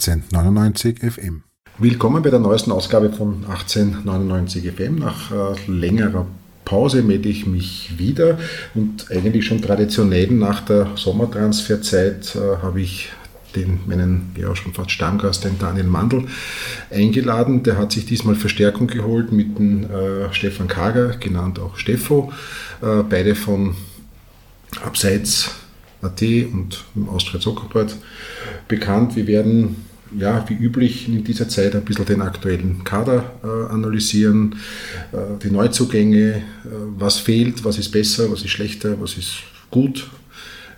1899 FM. Willkommen bei der neuesten Ausgabe von 1899 FM. Nach äh, längerer Pause melde ich mich wieder und eigentlich schon traditionell nach der Sommertransferzeit äh, habe ich den, meinen ja schon fast Stammgast, den Daniel Mandl, eingeladen. Der hat sich diesmal Verstärkung geholt mit dem äh, Stefan Kager, genannt auch Steffo, äh, beide von Abseits AT und im Austria Zuckerbrot bekannt. Wir werden ja, wie üblich in dieser Zeit ein bisschen den aktuellen Kader äh, analysieren, äh, die Neuzugänge, äh, was fehlt, was ist besser, was ist schlechter, was ist gut,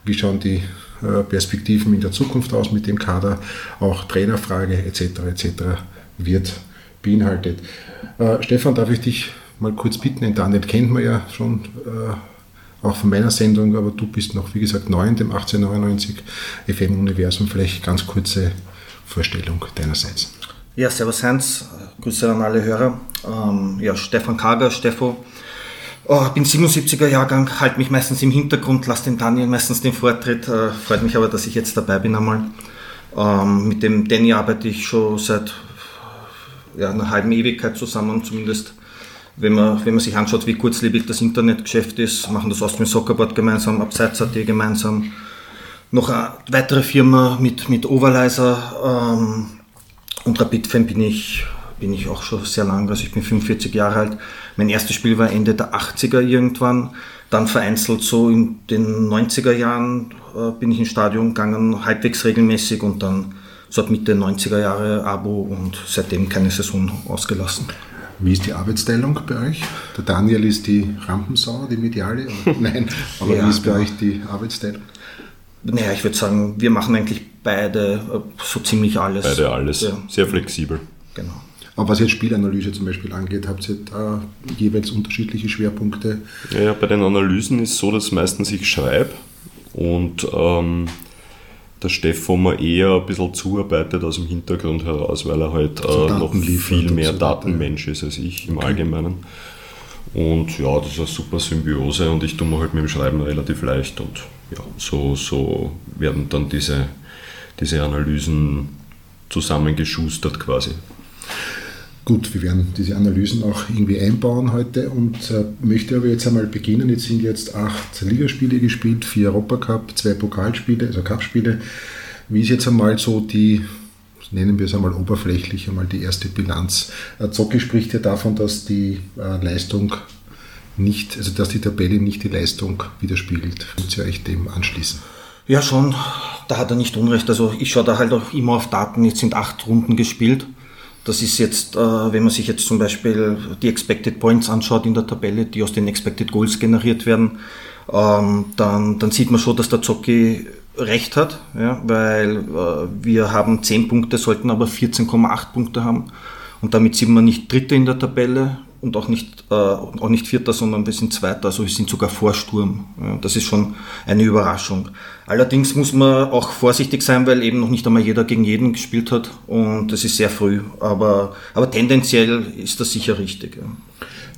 wie schauen die äh, Perspektiven in der Zukunft aus mit dem Kader, auch Trainerfrage etc. etc. wird beinhaltet. Äh, Stefan, darf ich dich mal kurz bitten, den Daniel kennt man ja schon äh, auch von meiner Sendung, aber du bist noch, wie gesagt, neu in dem 1899 FM-Universum. Vielleicht ganz kurze Vorstellung deinerseits. Ja, servus Heinz, Grüße an alle Hörer. Ähm, ja, Stefan Kager, Steffo. Oh, bin 77er Jahrgang, halte mich meistens im Hintergrund, lasse dem Daniel meistens den Vortritt. Äh, freut mich aber, dass ich jetzt dabei bin einmal. Ähm, mit dem Danny arbeite ich schon seit ja, einer halben Ewigkeit zusammen, zumindest wenn man, wenn man sich anschaut, wie kurzlebig das Internetgeschäft ist, machen das Austrian Soccerboard gemeinsam, Abseits.at gemeinsam noch eine weitere Firma mit, mit Overleiser ähm, und Rapid-Fan bin ich, bin ich auch schon sehr lang, also ich bin 45 Jahre alt. Mein erstes Spiel war Ende der 80er irgendwann, dann vereinzelt so in den 90er Jahren äh, bin ich ins Stadion gegangen, halbwegs regelmäßig und dann so ab Mitte 90er Jahre Abo und seitdem keine Saison ausgelassen. Wie ist die Arbeitsteilung bei euch? Der Daniel ist die Rampensau, die mediale? Nein, aber ja, wie ist bei genau. euch die Arbeitsteilung? Naja, ich würde sagen, wir machen eigentlich beide äh, so ziemlich alles. Beide alles, ja. sehr flexibel. Genau. Aber was jetzt Spielanalyse zum Beispiel angeht, habt ihr da jeweils unterschiedliche Schwerpunkte? Ja, ja, bei den Analysen ist es so, dass meistens ich schreibe und ähm, der Stefan mir eher ein bisschen zuarbeitet aus dem Hintergrund heraus, weil er halt also äh, noch viel mehr Datenmensch ist als ich im okay. Allgemeinen. Und ja, das ist eine super Symbiose und ich tue mir halt mit dem Schreiben relativ leicht und ja, so, so werden dann diese, diese Analysen zusammengeschustert quasi. Gut, wir werden diese Analysen auch irgendwie einbauen heute und äh, möchte aber jetzt einmal beginnen. Jetzt sind jetzt acht Ligaspiele gespielt, vier Europacup, zwei Pokalspiele, also Cupspiele. Wie ist jetzt einmal so die, nennen wir es einmal oberflächlich, einmal die erste Bilanz? Äh, Zocki spricht ja davon, dass die äh, Leistung nicht, also dass die Tabelle nicht die Leistung widerspiegelt. Würdet ihr euch dem anschließen? Ja, schon. Da hat er nicht Unrecht. Also ich schaue da halt auch immer auf Daten. Jetzt sind acht Runden gespielt. Das ist jetzt, äh, wenn man sich jetzt zum Beispiel die Expected Points anschaut in der Tabelle, die aus den Expected Goals generiert werden, ähm, dann, dann sieht man schon, dass der Zocki recht hat, ja, weil äh, wir haben 10 Punkte, sollten aber 14,8 Punkte haben. Und damit sind wir nicht Dritte in der Tabelle, und auch nicht, äh, auch nicht Vierter, sondern wir sind Zweiter, also wir sind sogar vor Sturm. Ja, das ist schon eine Überraschung. Allerdings muss man auch vorsichtig sein, weil eben noch nicht einmal jeder gegen jeden gespielt hat und das ist sehr früh. Aber, aber tendenziell ist das sicher richtig. Ja.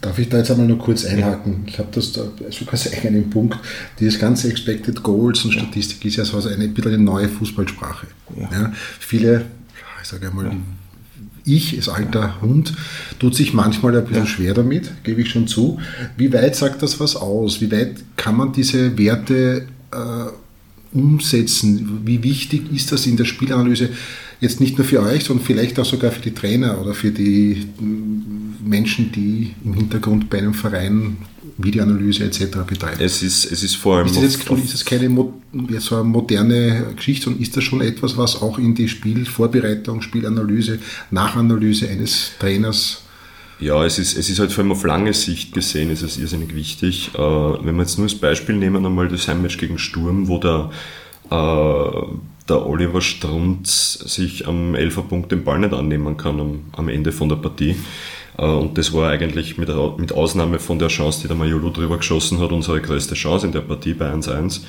Darf ich da jetzt einmal nur kurz einhaken? Ja. Ich habe das da sogar einen Punkt. Dieses ganze Expected Goals und Statistik ist ja so eine, ein bisschen eine neue Fußballsprache. Ja. viele, ich sage einmal, ich als alter Hund tut sich manchmal ein bisschen ja. schwer damit, gebe ich schon zu. Wie weit sagt das was aus? Wie weit kann man diese Werte äh, umsetzen? Wie wichtig ist das in der Spielanalyse? Jetzt nicht nur für euch, sondern vielleicht auch sogar für die Trainer oder für die Menschen, die im Hintergrund bei einem Verein Videoanalyse etc. betreiben. Es ist, es ist vor allem. Ist das, jetzt, ist das keine so eine moderne Geschichte, sondern ist das schon etwas, was auch in die Spielvorbereitung, Spielanalyse, Nachanalyse eines Trainers ja, es ist, es ist halt vor allem auf lange Sicht gesehen, ist es irrsinnig wichtig. Äh, wenn wir jetzt nur als Beispiel nehmen, einmal das Heimmatch gegen Sturm, wo der, äh, der Oliver Strunz sich am Elferpunkt den Ball nicht annehmen kann am, am Ende von der Partie. Äh, und das war eigentlich mit, mit Ausnahme von der Chance, die der Majolo drüber geschossen hat, unsere größte Chance in der Partie bei 1-1.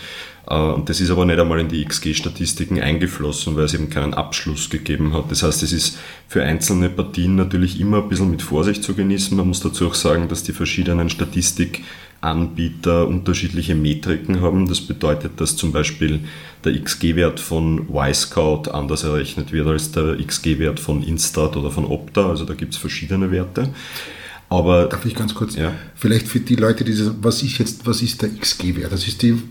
Äh, und das ist aber nicht einmal in die XG-Statistiken eingeflossen, weil es eben keinen Abschluss gegeben hat. Das heißt, es ist für einzelne Partien natürlich immer ein bisschen mit Vorsicht zu genießen. Man muss dazu auch sagen, dass die verschiedenen Statistik Anbieter unterschiedliche Metriken haben. Das bedeutet, dass zum Beispiel der XG-Wert von Y-Scout anders errechnet wird als der XG-Wert von Instat oder von Opta. Also da gibt es verschiedene Werte. Aber Darf ich ganz kurz, ja. vielleicht für die Leute, die was ist jetzt, was ist der XG-Wert? Das ist die,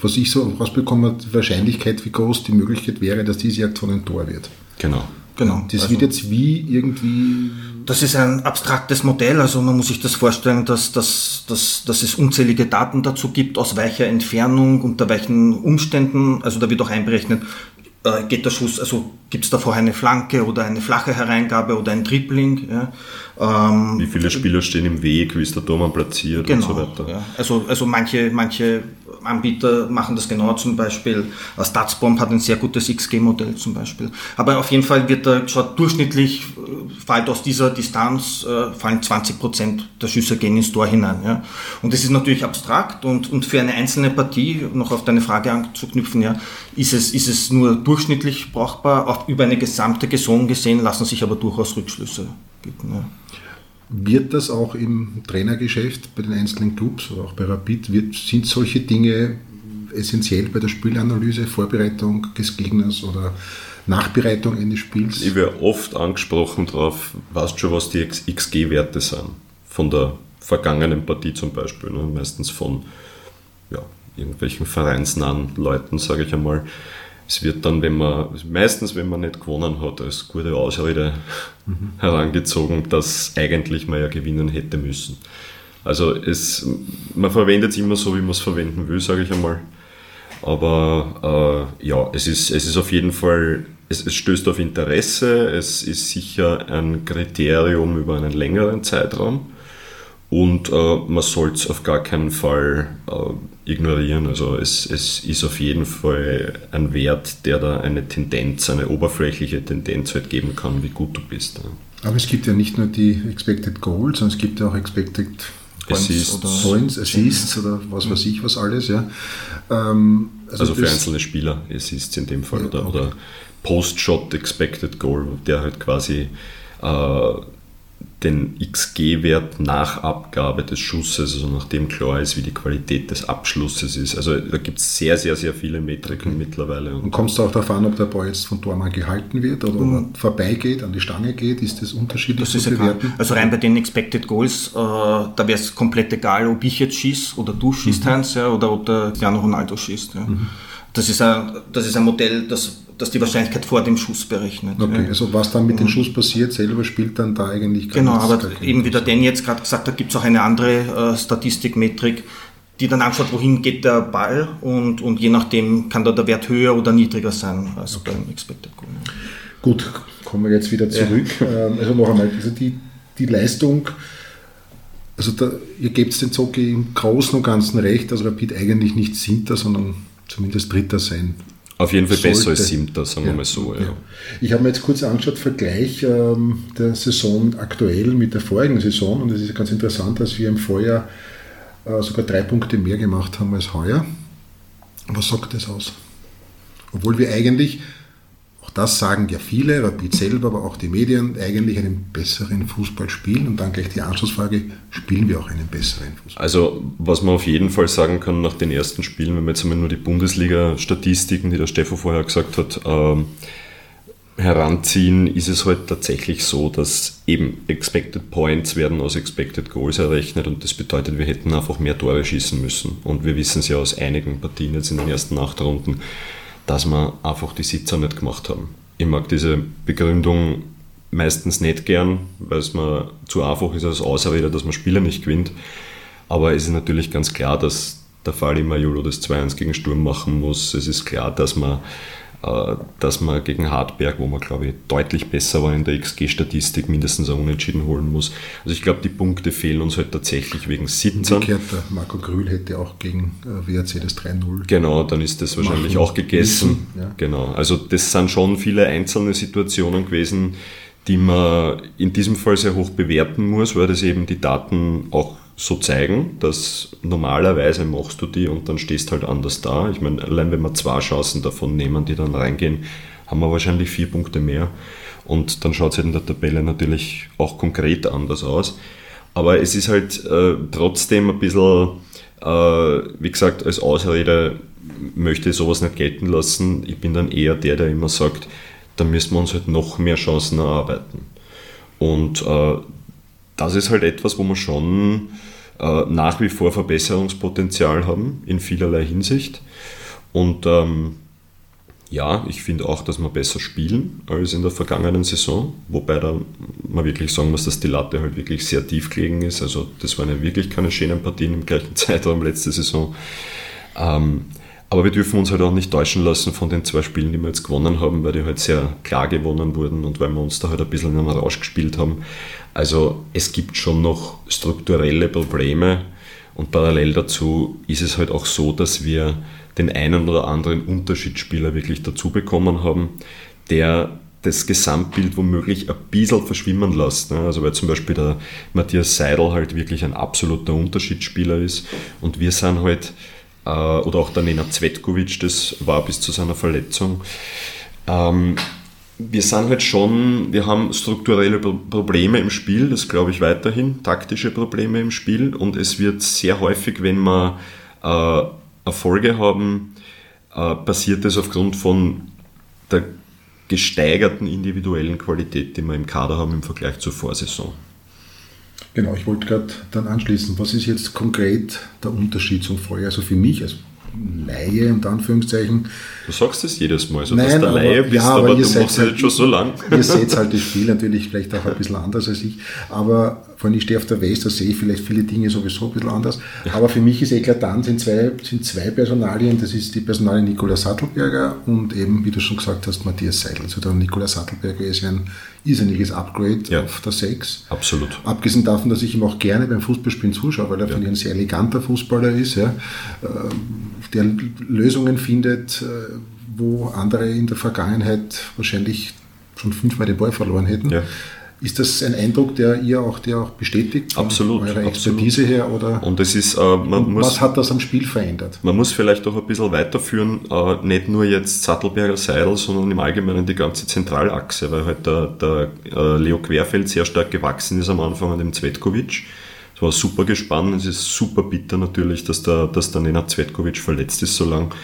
was ich so rausbekomme, die Wahrscheinlichkeit, wie groß die Möglichkeit wäre, dass diese Aktion ein Tor wird. Genau. Genau. Das also, wird jetzt wie irgendwie. Das ist ein abstraktes Modell, also man muss sich das vorstellen, dass, dass, dass, dass es unzählige Daten dazu gibt, aus welcher Entfernung, unter welchen Umständen, also da wird auch einberechnet, äh, geht der Schuss, also gibt es da vorher eine Flanke oder eine flache Hereingabe oder ein Dribbling. Ja. Ähm, Wie viele Spieler stehen im Weg, wie ist der Tormann platziert genau, und so weiter. Ja. Also, also manche, manche Anbieter machen das genau, zum Beispiel Statsbomb hat ein sehr gutes XG-Modell zum Beispiel. Aber auf jeden Fall wird da geschaut, durchschnittlich äh, fällt aus dieser Distanz, äh, fallen 20 Prozent der Schüsse gehen ins Tor hinein. Ja. Und das ist natürlich abstrakt und, und für eine einzelne Partie, noch auf deine Frage anzuknüpfen, ja, ist es, ist es nur durchschnittlich brauchbar, auch über eine gesamte Saison gesehen lassen sich aber durchaus Rückschlüsse bieten. Ja. Wird das auch im Trainergeschäft bei den einzelnen Clubs oder auch bei Rapid, wird, sind solche Dinge essentiell bei der Spielanalyse, Vorbereitung des Gegners oder Nachbereitung eines Spiels? Ich werde oft angesprochen darauf, weißt schon, was die XG-Werte sind von der vergangenen Partie zum Beispiel, ne? meistens von ja, irgendwelchen vereinsnahen Leuten, sage ich einmal es wird dann, wenn man, meistens wenn man nicht gewonnen hat, als gute Ausrede mhm. herangezogen, dass eigentlich man ja gewinnen hätte müssen. Also es, man verwendet es immer so, wie man es verwenden will, sage ich einmal. Aber äh, ja, es ist, es ist auf jeden Fall, es, es stößt auf Interesse, es ist sicher ein Kriterium über einen längeren Zeitraum und äh, man soll es auf gar keinen Fall äh, ignorieren. Also es, es ist auf jeden Fall ein Wert, der da eine Tendenz, eine oberflächliche Tendenz halt geben kann, wie gut du bist. Aber es gibt ja nicht nur die Expected Goals, sondern es gibt ja auch Expected Points Assists. oder Points, Assists oder was weiß ich was alles. Ja. Ähm, also, also für einzelne Spieler Assists in dem Fall ja, oder, okay. oder Post-Shot Expected Goal, der halt quasi äh, den XG-Wert nach Abgabe des Schusses, also nachdem klar ist, wie die Qualität des Abschlusses ist. Also da gibt es sehr, sehr, sehr viele Metriken mhm. mittlerweile. Und, kommst du auch darauf an, ob der Ball jetzt von Tormann gehalten wird oder mhm. vorbeigeht, an die Stange geht? Ist das unterschiedlich das zu bewerten? Also rein bei den Expected Goals, äh, da wäre es komplett egal, ob ich jetzt schieße oder du schießt, mhm. Heinz, ja, oder ob der Cristiano Ronaldo schießt. Ja. Mhm. Das, ist ein, das ist ein Modell, das dass die Wahrscheinlichkeit vor dem Schuss berechnet. Okay, ja. also was dann mit dem mhm. Schuss passiert, selber spielt dann da eigentlich gar Genau, aber eben wie der Danny jetzt gerade gesagt hat, gibt es auch eine andere äh, Statistikmetrik, die dann anschaut, wohin geht der Ball und, und je nachdem kann da der Wert höher oder niedriger sein als okay. beim Expected Goal. Gut, kommen wir jetzt wieder zurück. Ja. Ähm, also noch einmal, also die, die Leistung, also da, ihr gebt den Zocki im Großen und Ganzen recht, dass Rapid eigentlich nicht Sinter, sondern zumindest Dritter sein auf jeden Fall sollte. besser als Siebter, sagen ja, wir mal so. Ja. Ja. Ich habe mir jetzt kurz angeschaut, Vergleich ähm, der Saison aktuell mit der vorigen Saison und es ist ganz interessant, dass wir im Vorjahr äh, sogar drei Punkte mehr gemacht haben als heuer. Was sagt das aus? Obwohl wir eigentlich das sagen ja viele, Rapid selber, aber auch die Medien, eigentlich einen besseren Fußball spielen. Und dann gleich die Anschlussfrage, spielen wir auch einen besseren Fußball? Also, was man auf jeden Fall sagen kann nach den ersten Spielen, wenn man jetzt einmal nur die Bundesliga-Statistiken, die der Stefan vorher gesagt hat, ähm, heranziehen, ist es halt tatsächlich so, dass eben Expected Points werden aus Expected Goals errechnet und das bedeutet, wir hätten einfach mehr Tore schießen müssen. Und wir wissen es ja aus einigen Partien jetzt in den ersten acht Runden, dass wir einfach die Sitzer nicht gemacht haben. Ich mag diese Begründung meistens nicht gern, weil es mir zu einfach ist als Ausrede, dass man Spieler nicht gewinnt. Aber es ist natürlich ganz klar, dass der Fall immer Julo das 2-1 gegen Sturm machen muss. Es ist klar, dass man dass man gegen Hartberg, wo man glaube ich deutlich besser war in der XG-Statistik, mindestens ein Unentschieden holen muss. Also ich glaube, die Punkte fehlen uns halt tatsächlich wegen Sitzern. Umgekehrt, Marco Grühl hätte auch gegen äh, WRC das 3-0. Genau, dann ist das wahrscheinlich auch gegessen. ja. Genau, also das sind schon viele einzelne Situationen gewesen, die man in diesem Fall sehr hoch bewerten muss, weil das eben die Daten auch so zeigen, dass normalerweise machst du die und dann stehst halt anders da. Ich meine, allein wenn wir zwei Chancen davon nehmen, die dann reingehen, haben wir wahrscheinlich vier Punkte mehr. Und dann schaut es halt in der Tabelle natürlich auch konkret anders aus. Aber es ist halt äh, trotzdem ein bisschen wie gesagt, als Ausrede möchte ich sowas nicht gelten lassen. Ich bin dann eher der, der immer sagt, da müssen wir uns halt noch mehr Chancen erarbeiten. Und äh, das ist halt etwas, wo wir schon äh, nach wie vor Verbesserungspotenzial haben in vielerlei Hinsicht. Und ähm, ja, ich finde auch, dass wir besser spielen als in der vergangenen Saison, wobei da man wirklich sagen muss, dass die Latte halt wirklich sehr tief gelegen ist. Also das waren ja wirklich keine schönen Partien im gleichen Zeitraum letzte Saison. Ähm, aber wir dürfen uns halt auch nicht täuschen lassen von den zwei Spielen, die wir jetzt gewonnen haben, weil die halt sehr klar gewonnen wurden und weil wir uns da halt ein bisschen in einen Rausch gespielt haben. Also es gibt schon noch strukturelle Probleme und parallel dazu ist es halt auch so, dass wir den einen oder anderen Unterschiedsspieler wirklich dazu bekommen haben, der das Gesamtbild womöglich ein bisschen verschwimmen lässt. Ne? Also weil zum Beispiel der Matthias Seidel halt wirklich ein absoluter Unterschiedsspieler ist und wir sind halt oder auch der Nena Zvetkovic, das war bis zu seiner Verletzung. Ähm, wir sind halt schon, wir haben strukturelle Probleme im Spiel, das glaube ich weiterhin, taktische Probleme im Spiel und es wird sehr häufig, wenn wir äh, Erfolge haben, äh, passiert das aufgrund von der gesteigerten individuellen Qualität, die wir im Kader haben im Vergleich zur Vorsaison. Genau, ich wollte gerade dann anschließen. Was ist jetzt konkret der Unterschied zum Vorjahr? Also für mich als Laie, unter Anführungszeichen. Du sagst das jedes Mal, so Nein, dass du Laie bist, ja, aber, aber du machst halt, jetzt schon so lang. Ihr seht halt das Spiel natürlich vielleicht auch ein bisschen anders als ich, aber vor allem ich stehe auf der West, da sehe ich vielleicht viele Dinge sowieso ein bisschen anders, aber für mich ist eklatant, sind zwei, sind zwei Personalien, das ist die Personalie Nikola Sattelberger und eben, wie du schon gesagt hast, Matthias Seidel. Also der Nikola Sattelberger ist ja ein irrsinniges Upgrade ja, auf der 6. Absolut. Abgesehen davon, dass ich ihm auch gerne beim Fußballspielen zuschaue, weil er ja. finde ich ein sehr eleganter Fußballer ist, ja, ähm, der Lösungen findet, äh, wo andere in der Vergangenheit wahrscheinlich schon fünfmal den Ball verloren hätten. Ja. Ist das ein Eindruck, der ihr auch, der auch bestätigt? Absolut. Eure Expertise absolut. her? Oder? Und es ist, äh, man muss, was hat das am Spiel verändert? Man muss vielleicht auch ein bisschen weiterführen, äh, nicht nur jetzt Sattelberger Seidel, sondern im Allgemeinen die ganze Zentralachse, weil halt der, der äh, Leo Querfeld sehr stark gewachsen ist am Anfang an dem Zvetkovic. Es war super gespannt. Es ist super bitter natürlich, dass der, dass der Nenad Zvetkovic verletzt ist so lang.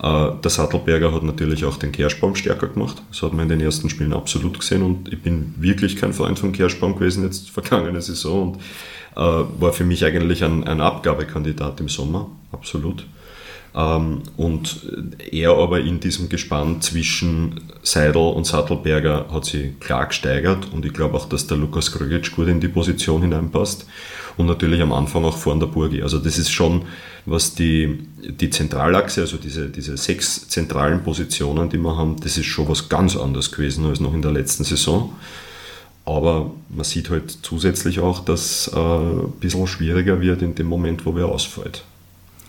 Äh, der Sattelberger hat natürlich auch den Kerschbaum stärker gemacht. Das hat man in den ersten Spielen absolut gesehen und ich bin wirklich kein Freund von Kerschbaum gewesen jetzt vergangene Saison und äh, war für mich eigentlich ein, ein Abgabekandidat im Sommer, absolut. Ähm, und er aber in diesem Gespann zwischen Seidel und Sattelberger hat sie klar gesteigert und ich glaube auch, dass der Lukas Krögic gut in die Position hineinpasst und natürlich am Anfang auch vorn der Burgi. Also das ist schon, was die, die Zentralachse, also diese, diese sechs zentralen Positionen, die wir haben, das ist schon was ganz anderes gewesen als noch in der letzten Saison. Aber man sieht halt zusätzlich auch, dass es äh, ein bisschen schwieriger wird in dem Moment, wo wer ausfällt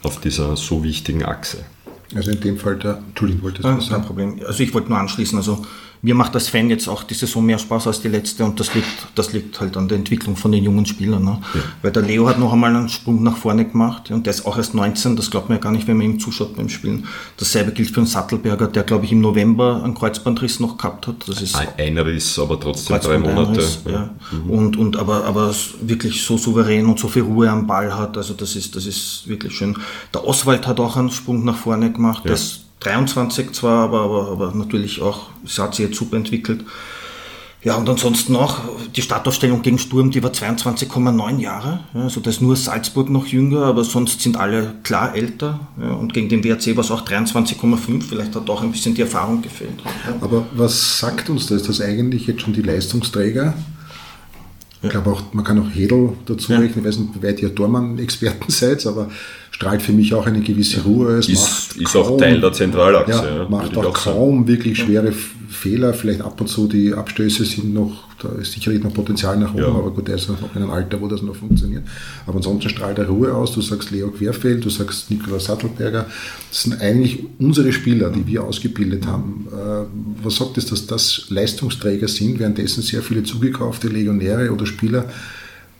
auf dieser so wichtigen Achse. Also in dem Fall der, Entschuldigung, wollte ich das Kein Problem. Also ich wollte nur anschließen, also mir macht das Fan jetzt auch die Saison mehr Spaß als die letzte und das liegt, das liegt halt an der Entwicklung von den jungen Spielern. Ne? Ja. Weil der Leo hat noch einmal einen Sprung nach vorne gemacht und der ist auch erst 19, das glaubt man ja gar nicht, wenn man ihm zuschaut beim Spielen. Dasselbe gilt für den Sattelberger, der glaube ich im November einen Kreuzbandriss noch gehabt hat. Das ist ein Riss, aber trotzdem drei Monate. Ja. ja. Mhm. Und, und aber, aber wirklich so souverän und so viel Ruhe am Ball hat, also das ist, das ist wirklich schön. Der Oswald hat auch einen Sprung nach vorne gemacht, ja. das 23 zwar, aber, aber, aber natürlich auch, es hat sich jetzt super entwickelt. Ja, und ansonsten auch die Startaufstellung gegen Sturm, die war 22,9 Jahre. Ja, also da ist nur Salzburg noch jünger, aber sonst sind alle klar älter. Ja, und gegen den WRC war es auch 23,5. Vielleicht hat auch ein bisschen die Erfahrung gefehlt. Ja. Aber was sagt uns das? Dass eigentlich jetzt schon die Leistungsträger ich glaube auch, man kann auch Hedel dazu rechnen. Ich weiß nicht, wie weit ihr Dormann-Experten seid, aber strahlt für mich auch eine gewisse Ruhe. Es ist, ist kaum, auch Teil der Zentralachse. Ja, ja, macht auch, auch kaum wirklich schwere Fehler. Vielleicht ab und zu die Abstöße sind noch, da ist sicherlich noch Potenzial nach oben, ja. aber gut, der ist noch in einem Alter, wo das noch funktioniert. Aber ansonsten strahlt er Ruhe aus. Du sagst Leo Querfeld, du sagst Nikolaus Sattelberger. Das sind eigentlich unsere Spieler, die wir ausgebildet haben. Äh, was sagt es, dass das Leistungsträger sind, währenddessen sehr viele zugekaufte Legionäre oder Spieler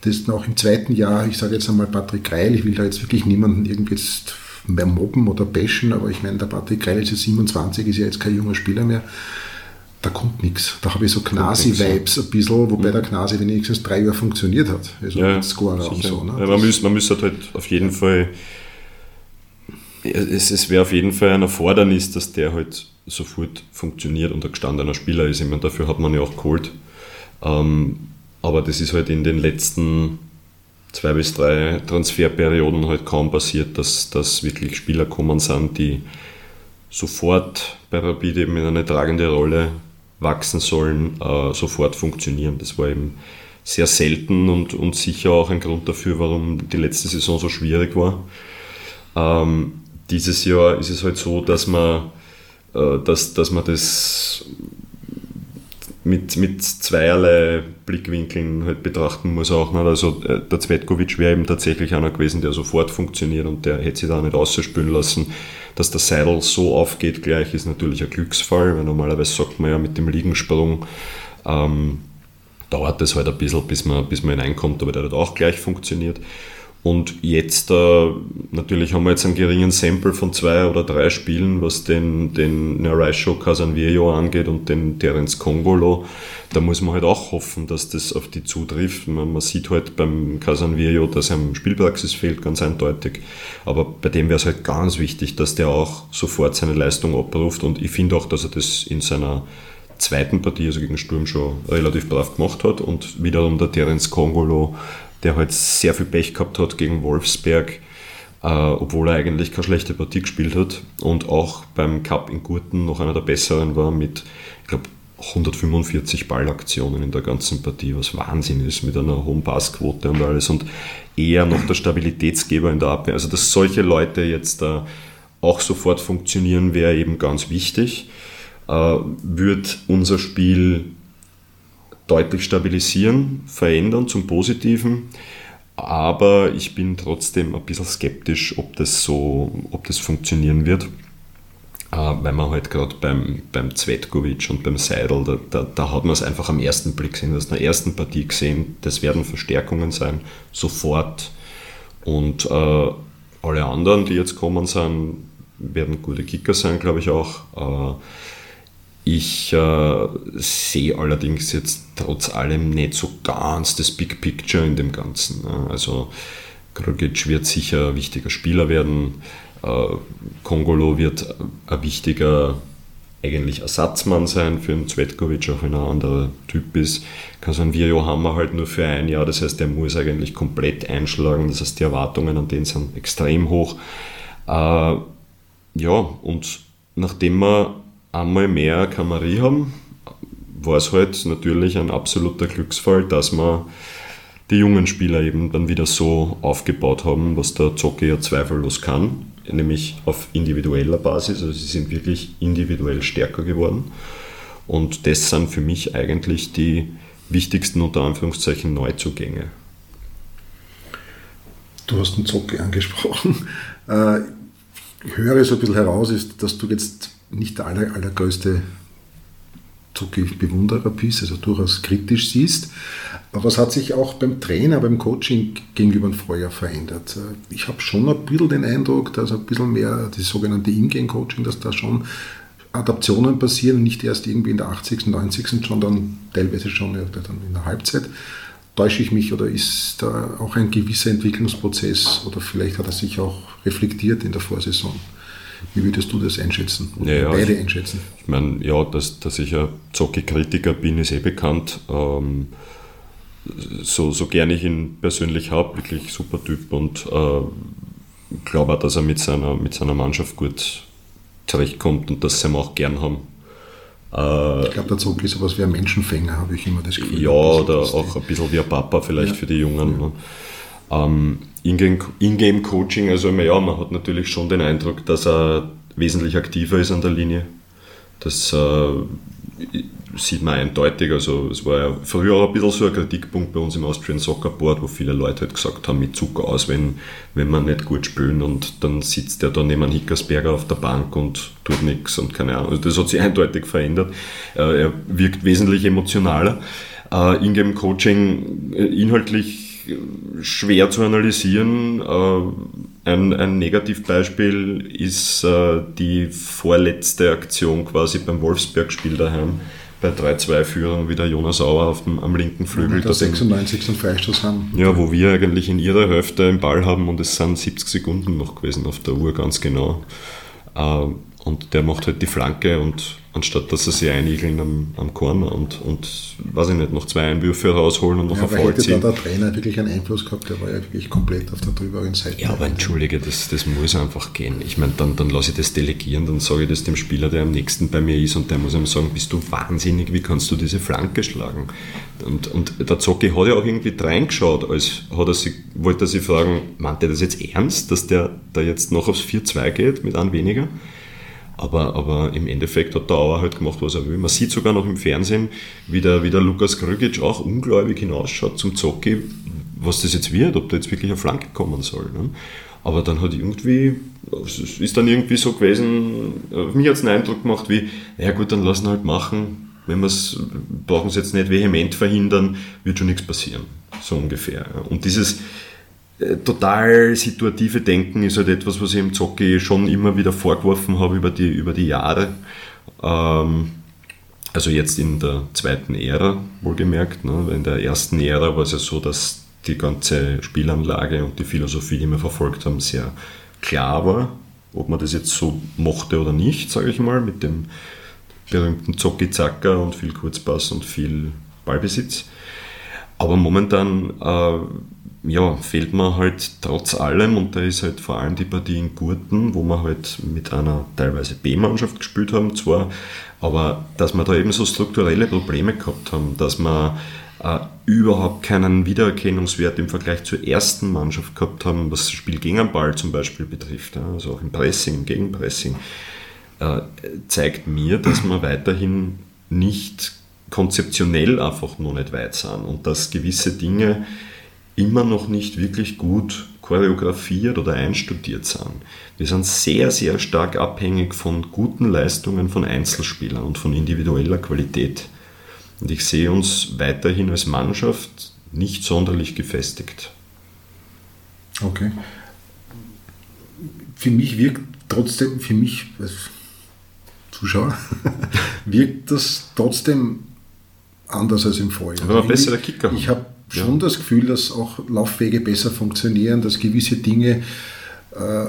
das noch im zweiten Jahr, ich sage jetzt einmal Patrick Greil, ich will da jetzt wirklich niemanden irgendwie jetzt mehr mobben oder bashen, aber ich meine, der Patrick Greil ist jetzt 27, ist ja jetzt kein junger Spieler mehr da kommt nichts. Da habe ich so Gnasi-Vibes ein bisschen, wobei mhm. der Gnasi wenigstens drei Jahre funktioniert hat. Also ja, Scorer und so. Ne? Ja, man, muss, man muss halt, halt auf jeden Fall es, es wäre auf jeden Fall ein Erfordernis, dass der halt sofort funktioniert und ein gestandener Spieler ist. Ich meine, dafür hat man ja auch geholt. Ähm, aber das ist halt in den letzten zwei bis drei Transferperioden halt kaum passiert, dass, dass wirklich Spieler kommen sind, die sofort bei Rapid eben in eine tragende Rolle wachsen sollen, äh, sofort funktionieren. Das war eben sehr selten und, und sicher auch ein Grund dafür, warum die letzte Saison so schwierig war. Ähm, dieses Jahr ist es halt so, dass man, äh, dass, dass man das mit, mit zweierlei Blickwinkeln halt betrachten muss auch. Nicht? Also äh, der Zvetkovic wäre eben tatsächlich einer gewesen, der sofort funktioniert und der hätte sich da nicht ausspülen lassen. Dass der Seidel so aufgeht gleich, ist natürlich ein Glücksfall, weil normalerweise sagt man ja mit dem Liegensprung ähm, dauert es halt ein bisschen, bis man, bis man hineinkommt, aber der hat auch gleich funktioniert. Und jetzt, äh, natürlich haben wir jetzt einen geringen Sample von zwei oder drei Spielen, was den, den Naraisho Casanvillo angeht und den Terence Congolo. Da muss man halt auch hoffen, dass das auf die zutrifft. Man, man sieht halt beim Casanvillo, dass ihm Spielpraxis fehlt, ganz eindeutig. Aber bei dem wäre es halt ganz wichtig, dass der auch sofort seine Leistung abruft. Und ich finde auch, dass er das in seiner zweiten Partie, also gegen Sturm, schon relativ brav gemacht hat. Und wiederum der Terence Congolo der halt sehr viel Pech gehabt hat gegen Wolfsberg, äh, obwohl er eigentlich keine schlechte Partie gespielt hat und auch beim Cup in Gurten noch einer der besseren war mit, ich glaube, 145 Ballaktionen in der ganzen Partie, was Wahnsinn ist mit einer hohen Passquote und alles und eher noch der Stabilitätsgeber in der Abwehr. Also, dass solche Leute jetzt da äh, auch sofort funktionieren, wäre eben ganz wichtig. Äh, wird unser Spiel deutlich stabilisieren, verändern zum Positiven. Aber ich bin trotzdem ein bisschen skeptisch, ob das so, ob das funktionieren wird. Äh, weil man halt gerade beim, beim Zvetkovic und beim Seidel, da, da, da hat man es einfach am ersten Blick gesehen, in der ersten Partie gesehen, das werden Verstärkungen sein, sofort. Und äh, alle anderen, die jetzt kommen sind, werden gute Kicker sein, glaube ich auch. Äh, ich äh, sehe allerdings jetzt trotz allem nicht so ganz das Big Picture in dem Ganzen. Ne? Also Krogic wird sicher ein wichtiger Spieler werden. Äh, Kongolo wird ein wichtiger eigentlich Ersatzmann sein für einen Zvetkovic, auch wenn er ein anderer Typ ist. Casanvirio haben wir halt nur für ein Jahr, das heißt, der muss eigentlich komplett einschlagen. Das heißt, die Erwartungen an den sind extrem hoch. Äh, ja, und nachdem wir einmal mehr Kamarie haben, war es halt natürlich ein absoluter Glücksfall, dass wir die jungen Spieler eben dann wieder so aufgebaut haben, was der Zocke ja zweifellos kann, nämlich auf individueller Basis. Also sie sind wirklich individuell stärker geworden. Und das sind für mich eigentlich die wichtigsten unter Anführungszeichen Neuzugänge. Du hast den Zocke angesprochen. Äh, ich höre so ein bisschen heraus, ist, dass du jetzt nicht der aller, allergrößte Bewunderer bist, also durchaus kritisch siehst. Aber es hat sich auch beim Trainer, beim Coaching gegenüber dem Vorjahr verändert. Ich habe schon ein bisschen den Eindruck, dass ein bisschen mehr das sogenannte Ingame-Coaching, dass da schon Adaptionen passieren, nicht erst irgendwie in der 80., 90., sondern teilweise schon in der Halbzeit. Täusche ich mich oder ist da auch ein gewisser Entwicklungsprozess oder vielleicht hat er sich auch reflektiert in der Vorsaison? Wie würdest du das einschätzen? Oder ja, beide ich, einschätzen? Ich meine, ja, dass, dass ich ein Zocki-Kritiker bin, ist eh bekannt. Ähm, so, so gern ich ihn persönlich habe, wirklich super Typ und äh, glaube auch, dass er mit seiner, mit seiner Mannschaft gut zurechtkommt und dass sie ihn auch gern haben. Äh, ich glaube, der Zocki ist sowas wie ein Menschenfänger, habe ich immer das Gefühl. Ja, oder auch ein bisschen wie ein Papa vielleicht ja. für die Jungen. Ja. Ne? Ähm, Ingame-Coaching, also ja, man hat natürlich schon den Eindruck, dass er wesentlich aktiver ist an der Linie. Das äh, sieht man eindeutig. Also es war ja früher auch ein bisschen so ein Kritikpunkt bei uns im Austrian Soccer Board, wo viele Leute halt gesagt haben, mit Zucker aus, wenn, wenn man nicht gut spielen und dann sitzt der da neben Hickersberger auf der Bank und tut nichts und keine Ahnung. Also das hat sich eindeutig verändert. Äh, er wirkt wesentlich emotionaler. Äh, Ingame Coaching äh, inhaltlich schwer zu analysieren. Äh, ein, ein Negativbeispiel ist äh, die vorletzte Aktion quasi beim Wolfsberg-Spiel daheim, bei 3-2-Führung wieder Jonas Auer auf dem, am linken Flügel. Der 96. Freistoß haben. Ja, wo wir eigentlich in ihrer Hälfte im Ball haben und es sind 70 Sekunden noch gewesen auf der Uhr, ganz genau. Äh, und der macht halt die Flanke und anstatt dass er sie einigeln am, am Corner und, und, weiß ich nicht, noch zwei Einwürfe rausholen und noch ja, auf Voll ziehen. da der Trainer wirklich einen Einfluss gehabt, der war ja wirklich komplett auf der drüberen Seite. Ja, aber entschuldige, das, das muss einfach gehen. Ich meine, dann, dann lasse ich das delegieren, dann sage ich das dem Spieler, der am nächsten bei mir ist und der muss ihm sagen, bist du wahnsinnig, wie kannst du diese Flanke schlagen? Und, und der Zocki hat ja auch irgendwie reingeschaut, als hat er sich, wollte er sich fragen, meint er das jetzt ernst, dass der da jetzt noch aufs 4-2 geht mit einem weniger? Aber, aber im Endeffekt hat der Auer halt gemacht, was er will. Man sieht sogar noch im Fernsehen, wie der, wie der Lukas Krügic auch ungläubig hinausschaut zum Zocki, was das jetzt wird, ob da jetzt wirklich eine Flanke kommen soll. Ne? Aber dann hat irgendwie, es ist dann irgendwie so gewesen, mich hat es einen Eindruck gemacht wie, ja gut, dann lassen wir halt machen, wenn wir es, brauchen es jetzt nicht vehement verhindern, wird schon nichts passieren. So ungefähr. Und dieses, total situative Denken ist halt etwas, was ich im Zocki schon immer wieder vorgeworfen habe über die, über die Jahre. Ähm, also jetzt in der zweiten Ära, wohlgemerkt. Ne? In der ersten Ära war es ja so, dass die ganze Spielanlage und die Philosophie, die wir verfolgt haben, sehr klar war. Ob man das jetzt so mochte oder nicht, sage ich mal, mit dem berühmten Zocki-Zacker und viel Kurzpass und viel Ballbesitz. Aber momentan äh, ja, fehlt mir halt trotz allem, und da ist halt vor allem die Partie in Gurten, wo wir halt mit einer teilweise B-Mannschaft gespielt haben, zwar, aber dass wir da eben so strukturelle Probleme gehabt haben, dass wir äh, überhaupt keinen Wiedererkennungswert im Vergleich zur ersten Mannschaft gehabt haben, was das Spiel gegen den Ball zum Beispiel betrifft, ja, also auch im Pressing, im Gegenpressing, äh, zeigt mir, dass wir weiterhin nicht konzeptionell einfach noch nicht weit sind und dass gewisse Dinge immer noch nicht wirklich gut choreografiert oder einstudiert sind. Wir sind sehr, sehr stark abhängig von guten Leistungen von Einzelspielern und von individueller Qualität. Und ich sehe uns weiterhin als Mannschaft nicht sonderlich gefestigt. Okay. Für mich wirkt trotzdem, für mich als Zuschauer, wirkt das trotzdem anders als im Vorjahr. Aber ein besserer Kicker. Ich habe schon ja. das Gefühl, dass auch Laufwege besser funktionieren, dass gewisse Dinge äh,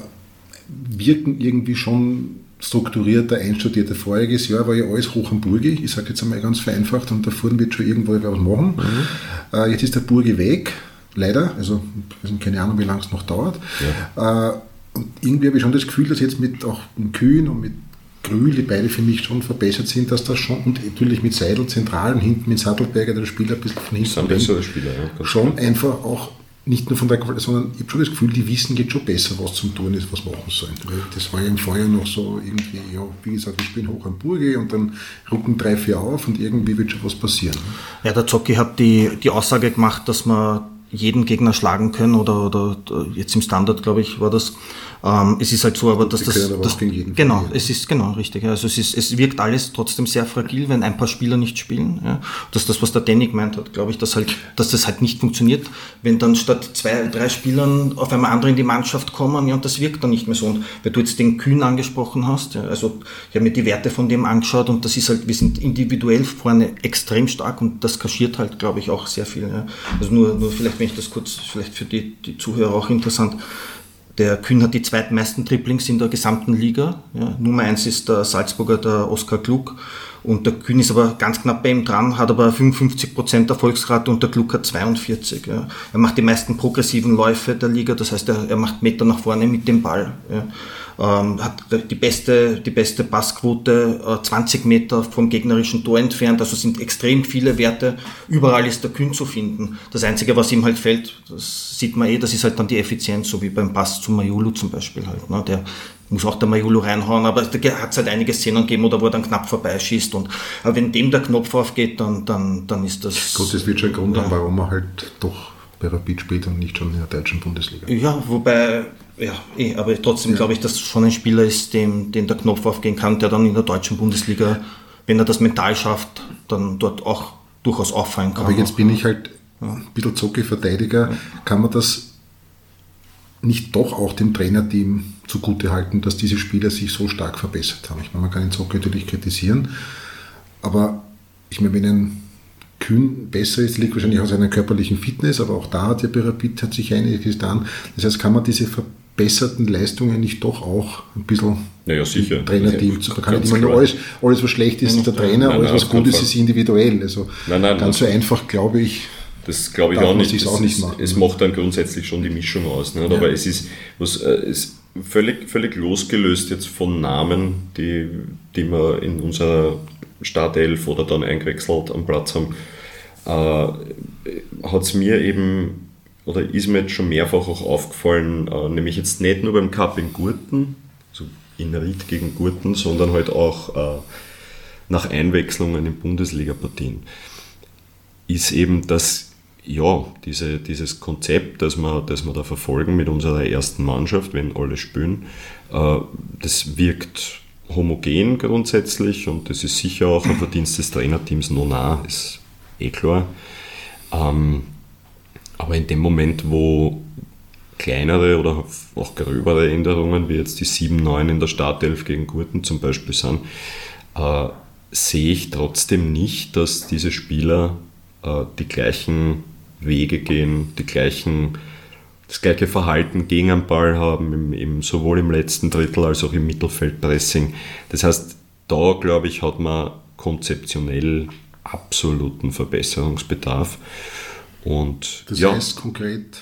wirken irgendwie schon strukturierter, einstudierter. Voriges Jahr war ja alles hoch am Burgi, ich sage jetzt einmal ganz vereinfacht, und da vorne wird schon irgendwo was machen. Mhm. Äh, jetzt ist der Burgi weg, leider, also keine Ahnung, wie lange es noch dauert. Ja. Äh, und irgendwie habe ich schon das Gefühl, dass jetzt mit auch Kühen und mit Grühl, die beide für mich schon verbessert sind, dass das schon, und natürlich mit Seidel zentral und hinten mit Sattelberger, der Spieler ein bisschen von hinten sind bessere Spieler, ja, schon klar. einfach auch nicht nur von der Qualität, sondern ich habe schon das Gefühl, die wissen jetzt schon besser, was zum Tun ist, was machen sollen. Das war ja im Vorjahr noch so irgendwie, ja, wie gesagt, ich bin hoch am Burge und dann rücken drei, vier auf und irgendwie wird schon was passieren. Ja, der Zocki hat die, die Aussage gemacht, dass man jeden Gegner schlagen können oder, oder jetzt im Standard, glaube ich, war das. Ähm, es ist halt so, aber dass das, das genau, es ist genau richtig. Also es ist, es wirkt alles trotzdem sehr fragil, wenn ein paar Spieler nicht spielen. Ja. Das ist das, was der Danny gemeint hat, glaube ich, dass halt, dass das halt nicht funktioniert, wenn dann statt zwei, drei Spielern auf einmal andere in die Mannschaft kommen, ja, und das wirkt dann nicht mehr so. Und wenn du jetzt den Kühn angesprochen hast, ja, also ich habe mir die Werte von dem angeschaut und das ist halt, wir sind individuell vorne extrem stark und das kaschiert halt, glaube ich, auch sehr viel. Ja. Also nur, nur vielleicht, wenn ich das kurz, vielleicht für die, die Zuhörer auch interessant. Der Kühn hat die zweitmeisten Dribblings in der gesamten Liga. Ja, Nummer eins ist der Salzburger, der Oskar Klug. Und der Kühn ist aber ganz knapp bei ihm dran, hat aber 55% Erfolgsrate und der Klug hat 42. Ja. Er macht die meisten progressiven Läufe der Liga, das heißt, er, er macht Meter nach vorne mit dem Ball. Ja ähm, hat die beste, die beste Passquote, äh, 20 Meter vom gegnerischen Tor entfernt, also sind extrem viele Werte. Überall ist der Kühn zu finden. Das Einzige, was ihm halt fällt, das sieht man eh, das ist halt dann die Effizienz, so wie beim Pass zu Mayulu zum Beispiel halt. Ne? Der muss auch der Mayulu reinhauen, aber da hat es halt einige Szenen gegeben, oder wo er dann knapp vorbeischießt. Und aber wenn dem der Knopf aufgeht, dann, dann, dann ist das. Gut, das wird schon ein Grund haben, warum er halt doch bei Rapid spielt und nicht schon in der deutschen Bundesliga. Ja, wobei ja, eh, aber trotzdem ja. glaube ich, dass schon ein Spieler ist, dem, dem der Knopf aufgehen kann, der dann in der deutschen Bundesliga, wenn er das mental schafft, dann dort auch durchaus auffallen kann. Aber jetzt bin ich halt ein bisschen Zocki-Verteidiger. Ja. Kann man das nicht doch auch dem Trainerteam zugute halten, dass diese Spieler sich so stark verbessert haben? Ich meine, man kann den Zocki natürlich kritisieren, aber ich meine, wenn ein Kühn besser ist, liegt wahrscheinlich aus seiner körperlichen Fitness, aber auch da hat ja Rapid hat sich einiges getan. Das heißt, kann man diese verbesserten Leistungen nicht doch auch ein bisschen naja, sicher. Trainerteam zu. Nicht immer nur alles, alles, was schlecht ist, ist der Trainer, nein, alles, was gut ist, ist individuell. Also nein, nein, ganz so einfach, glaube ich. Das glaube ich auch nicht. Das auch nicht machen, es macht dann grundsätzlich schon die Mischung aus. Nicht? Ja. Aber es ist, was, äh, es völlig, völlig losgelöst jetzt von Namen, die, die wir in unserer Startelf oder dann eingewechselt am Platz haben, äh, hat es mir eben, oder ist mir jetzt schon mehrfach auch aufgefallen, äh, nämlich jetzt nicht nur beim Cup in Gurten, so in Ried gegen Gurten, sondern halt auch äh, nach Einwechslungen in Bundesliga-Partien, ist eben, dass ja, diese, dieses Konzept, das wir, das wir da verfolgen mit unserer ersten Mannschaft, wenn alle spielen, äh, das wirkt homogen grundsätzlich und das ist sicher auch ein Verdienst des Trainerteams noch nah, ist eh klar. Ähm, aber in dem Moment, wo kleinere oder auch gröbere Änderungen, wie jetzt die 7-9 in der Startelf gegen Gurten zum Beispiel sind, äh, sehe ich trotzdem nicht, dass diese Spieler äh, die gleichen Wege gehen, die gleichen das gleiche Verhalten gegen den Ball haben, im, im, sowohl im letzten Drittel als auch im Mittelfeldpressing. Das heißt, da glaube ich, hat man konzeptionell absoluten Verbesserungsbedarf. Und, das ja, heißt konkret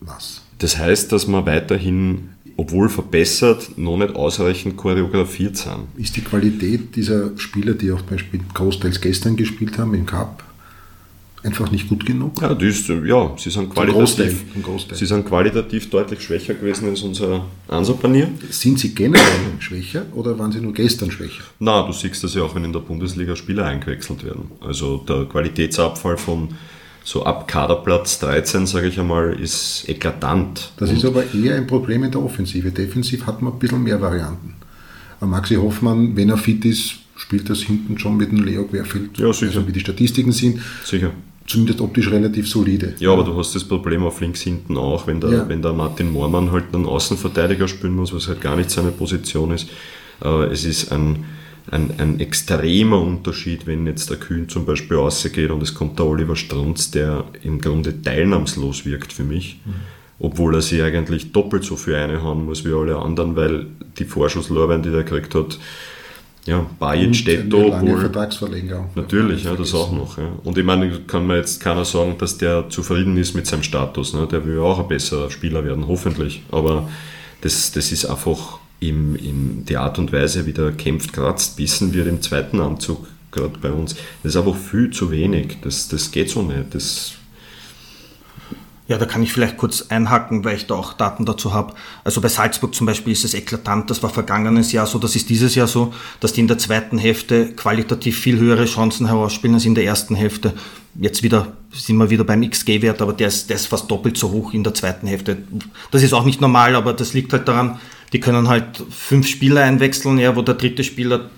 was? Das heißt, dass man weiterhin, obwohl verbessert, noch nicht ausreichend choreografiert sind. Ist die Qualität dieser Spieler, die auch Beispiel großteils gestern gespielt haben im Cup, einfach nicht gut genug? Ja, ist, ja sie, sind qualitativ, sie sind qualitativ deutlich schwächer gewesen als unser Ansapanier. Sind sie generell schwächer oder waren sie nur gestern schwächer? Na, du siehst das ja auch, wenn in der Bundesliga Spieler eingewechselt werden. Also der Qualitätsabfall von so ab Kaderplatz 13, sage ich einmal, ist eklatant. Das Und ist aber eher ein Problem in der Offensive. Defensiv hat man ein bisschen mehr Varianten. Maxi Hoffmann, wenn er fit ist, spielt das hinten schon mit dem Leo Querfeld, ja, sicher. also wie die Statistiken sind. Sicher. Zumindest optisch relativ solide. Ja, aber du hast das Problem auf links hinten auch, wenn der, ja. wenn der Martin Moormann halt einen Außenverteidiger spielen muss, was halt gar nicht seine Position ist. Äh, es ist ein, ein, ein extremer Unterschied, wenn jetzt der Kühn zum Beispiel rausgeht und es kommt der Oliver Strunz, der im Grunde teilnahmslos wirkt für mich. Mhm obwohl er sich eigentlich doppelt so viel einhauen muss wie alle anderen, weil die Vorschusslorbeeren, die er gekriegt hat, ja, Bayern steht da. Lange Vertragsverlängerung. Natürlich, ja, das auch noch. Ja. Und ich meine, kann mir jetzt keiner sagen, dass der zufrieden ist mit seinem Status. Ne? Der will ja auch ein besserer Spieler werden, hoffentlich. Aber das, das ist einfach im, in die Art und Weise, wie der kämpft, kratzt, bissen wird im zweiten Anzug, gerade bei uns. Das ist einfach viel zu wenig. Das, das geht so nicht. Das ja, da kann ich vielleicht kurz einhaken, weil ich da auch Daten dazu habe. Also bei Salzburg zum Beispiel ist es eklatant, das war vergangenes Jahr so, das ist dieses Jahr so, dass die in der zweiten Hälfte qualitativ viel höhere Chancen herausspielen als in der ersten Hälfte. Jetzt wieder sind wir wieder beim XG-Wert, aber der ist, der ist fast doppelt so hoch in der zweiten Hälfte. Das ist auch nicht normal, aber das liegt halt daran, die können halt fünf Spieler einwechseln, ja, wo der dritte Spieler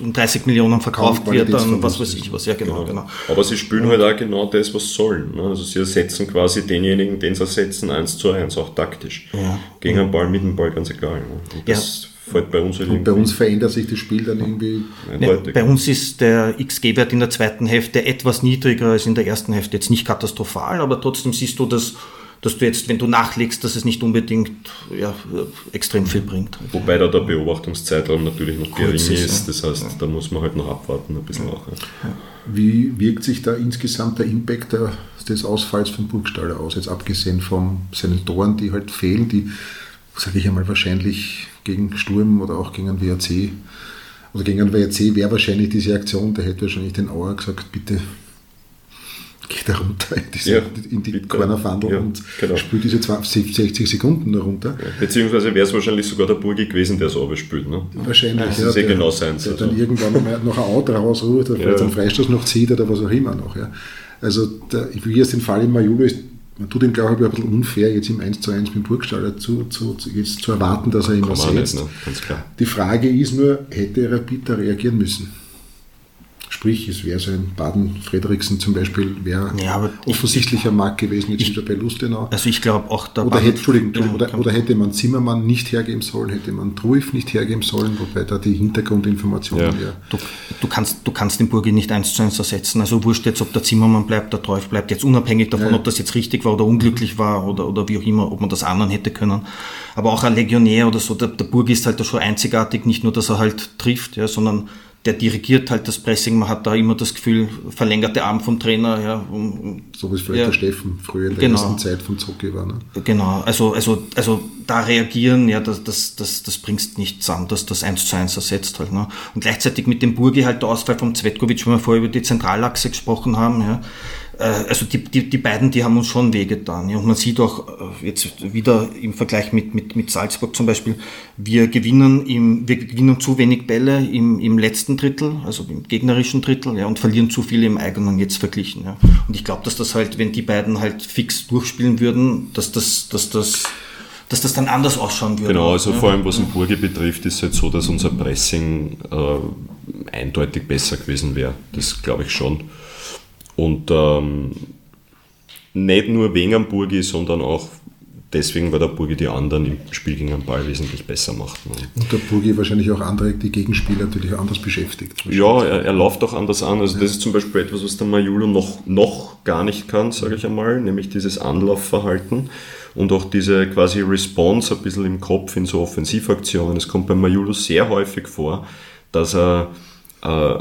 um 30 Millionen verkauft wird, dann was weiß ich was. Ja, genau, genau. genau. Aber sie spielen halt auch genau das, was sollen. Ne? Also sie ersetzen quasi denjenigen, den sie ersetzen, eins zu eins, auch taktisch. Ja. Gegen einen Ball, mit dem Ball, ganz egal. Ne? Und das ja. fällt bei uns halt Und bei uns verändert sich das Spiel dann irgendwie. Ne, bei uns ist der XG-Wert in der zweiten Hälfte etwas niedriger als in der ersten Hälfte. Jetzt nicht katastrophal, aber trotzdem siehst du, dass dass du jetzt, wenn du nachlegst, dass es nicht unbedingt ja, extrem viel bringt. Wobei da der Beobachtungszeitraum natürlich noch gering ist, ist, das heißt, ja. da muss man halt noch abwarten ein bisschen auch. Ja. Wie wirkt sich da insgesamt der Impact des Ausfalls von Burgstaller aus, jetzt abgesehen von seinen Toren, die halt fehlen, die, sage ich einmal, wahrscheinlich gegen Sturm oder auch gegen einen WRC oder gegen einen WRC wäre wahrscheinlich diese Aktion, da hätte wahrscheinlich den Auer gesagt, bitte geht er runter in, diese, ja, in die Cornerfandel ja, und genau. spielt diese 20, 60 Sekunden runter. Ja, beziehungsweise wäre es wahrscheinlich sogar der Burgi gewesen, der es abspielt. Ne? Wahrscheinlich, das ja. Ist ja genau sein. Der also. dann irgendwann noch ein Out rausruht oder vielleicht einen Freistoß noch zieht oder was auch immer noch. Also der, wie es den Fall in Majulo ist, man tut ihm, glaube ich, ein bisschen unfair, jetzt im 1 zu 1 mit dem Burgstaller zu, zu, jetzt zu erwarten, dass er ihn was setzt. Ne? Die Frage ist nur, hätte Rapid da reagieren müssen? Sprich, es wäre so ein Baden-Frederiksen zum Beispiel, wäre ja, offensichtlicher Markt gewesen, jetzt wieder bei Lustenau. Also ich glaube auch da. Oder, hätte, Entschuldigung, oder, oder, hätte man Zimmermann nicht hergeben sollen, hätte man Truif nicht hergeben sollen, wobei da die Hintergrundinformationen ja. ja. Du, du, kannst, du kannst den Burgi nicht eins zu eins ersetzen. Also wurscht jetzt, ob der Zimmermann bleibt, der Truif bleibt, jetzt unabhängig davon, ja. ob das jetzt richtig war oder unglücklich war oder, oder wie auch immer, ob man das anderen hätte können. Aber auch ein Legionär oder so, der, der Burgi ist halt da schon einzigartig, nicht nur, dass er halt trifft, ja, sondern der dirigiert halt das Pressing. Man hat da immer das Gefühl, verlängerte Arm vom Trainer. Ja, um, so wie es vielleicht ja, der Steffen früher in der genau, ersten Zeit von Zocki war. Ne? Genau, also, also, also da reagieren, ja, das, das, das, das bringst nichts an, dass das eins zu eins ersetzt halt. Ne? Und gleichzeitig mit dem Burgi halt der Ausfall vom Zvetkovic, wenn wir vorher über die Zentralachse gesprochen haben, ja, also die, die, die beiden, die haben uns schon wehgetan. Ja. Und man sieht auch äh, jetzt wieder im Vergleich mit, mit, mit Salzburg zum Beispiel, wir gewinnen, im, wir gewinnen zu wenig Bälle im, im letzten Drittel, also im gegnerischen Drittel, ja, und verlieren zu viel im eigenen jetzt verglichen. Ja. Und ich glaube, dass das halt, wenn die beiden halt fix durchspielen würden, dass das, dass das dass das dann anders ausschauen würde. Genau, also ja. vor allem was im Burgi betrifft, ist es halt so, dass unser Pressing äh, eindeutig besser gewesen wäre. Das glaube ich schon. Und ähm, nicht nur wegen am Burgi, sondern auch deswegen, weil der Burgi die anderen im Spiel gegen den Ball wesentlich besser macht. Und der Burgi wahrscheinlich auch andere, die Gegenspieler natürlich anders beschäftigt. Ja, er, er läuft auch anders an. Also ja. das ist zum Beispiel etwas, was der Majulo noch, noch gar nicht kann, sage ich einmal, nämlich dieses Anlaufverhalten und auch diese quasi Response ein bisschen im Kopf in so Offensivaktionen. Es kommt bei Majulo sehr häufig vor, dass er äh,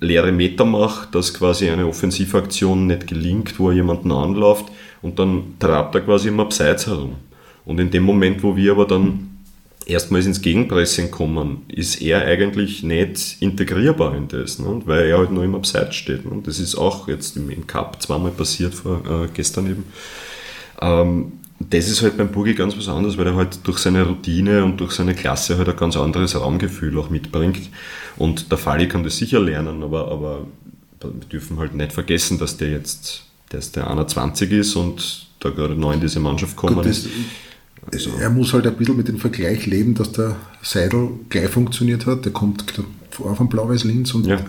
leere Meter macht, dass quasi eine Offensivaktion nicht gelingt, wo er jemanden anläuft und dann trabt er quasi im Abseits herum. Und in dem Moment, wo wir aber dann erstmals ins Gegenpressing kommen, ist er eigentlich nicht integrierbar in das, ne? weil er halt nur im Abseits steht. Ne? Das ist auch jetzt im, im Cup zweimal passiert, vor, äh, gestern eben. Ähm, das ist halt beim Burgi ganz was anderes, weil er halt durch seine Routine und durch seine Klasse halt ein ganz anderes Raumgefühl auch mitbringt. Und der Falli kann das sicher lernen, aber, aber wir dürfen halt nicht vergessen, dass der jetzt, dass der 21 ist und da gerade neu in diese Mannschaft kommen ist. Also, er muss halt ein bisschen mit dem Vergleich leben, dass der Seidel gleich funktioniert hat. Der kommt vor von Blau-Weiß Linz und ja.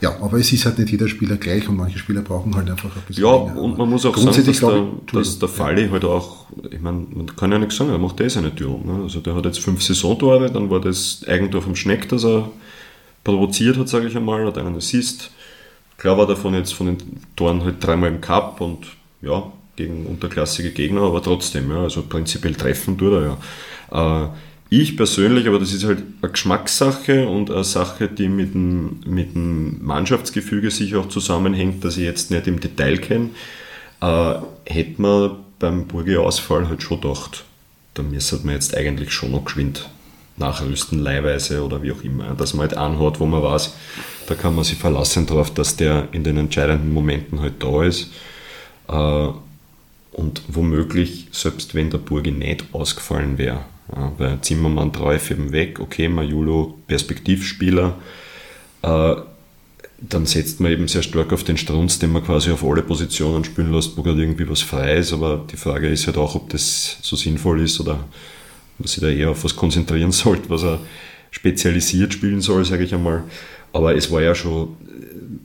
Ja, aber es ist halt nicht jeder Spieler gleich und manche Spieler brauchen halt einfach ein bisschen. Ja, länger. und man muss auch sagen, dass der, dass der Falli halt auch, ich meine, man kann ja nichts sagen, er macht eh seine Tür. Ne? Also der hat jetzt fünf Saisontore, dann war das Eigentor vom Schneck, das er provoziert hat, sage ich einmal, hat einen Assist. Klar war davon jetzt von den Toren halt dreimal im Cup und ja, gegen unterklassige Gegner, aber trotzdem, ja, also prinzipiell treffen tut er ja. Äh, ich persönlich, aber das ist halt eine Geschmackssache und eine Sache, die mit dem, mit dem Mannschaftsgefüge sich auch zusammenhängt, dass ich jetzt nicht im Detail kenne, äh, hätte man beim Burgi-Ausfall halt schon gedacht, da müsste man jetzt eigentlich schon noch geschwind nachrüsten, leihweise oder wie auch immer, dass man halt anhat, wo man weiß, da kann man sich verlassen darauf, dass der in den entscheidenden Momenten halt da ist. Äh, und womöglich, selbst wenn der Burgi nicht ausgefallen wäre, ja, bei Zimmermann Treuf eben weg, okay, Majulo Perspektivspieler. Äh, dann setzt man eben sehr stark auf den Strunz, den man quasi auf alle Positionen spielen lässt, wo gerade irgendwie was frei ist. Aber die Frage ist halt auch, ob das so sinnvoll ist oder man sich da eher auf was konzentrieren sollte, was er spezialisiert spielen soll, sage ich einmal. Aber es war ja schon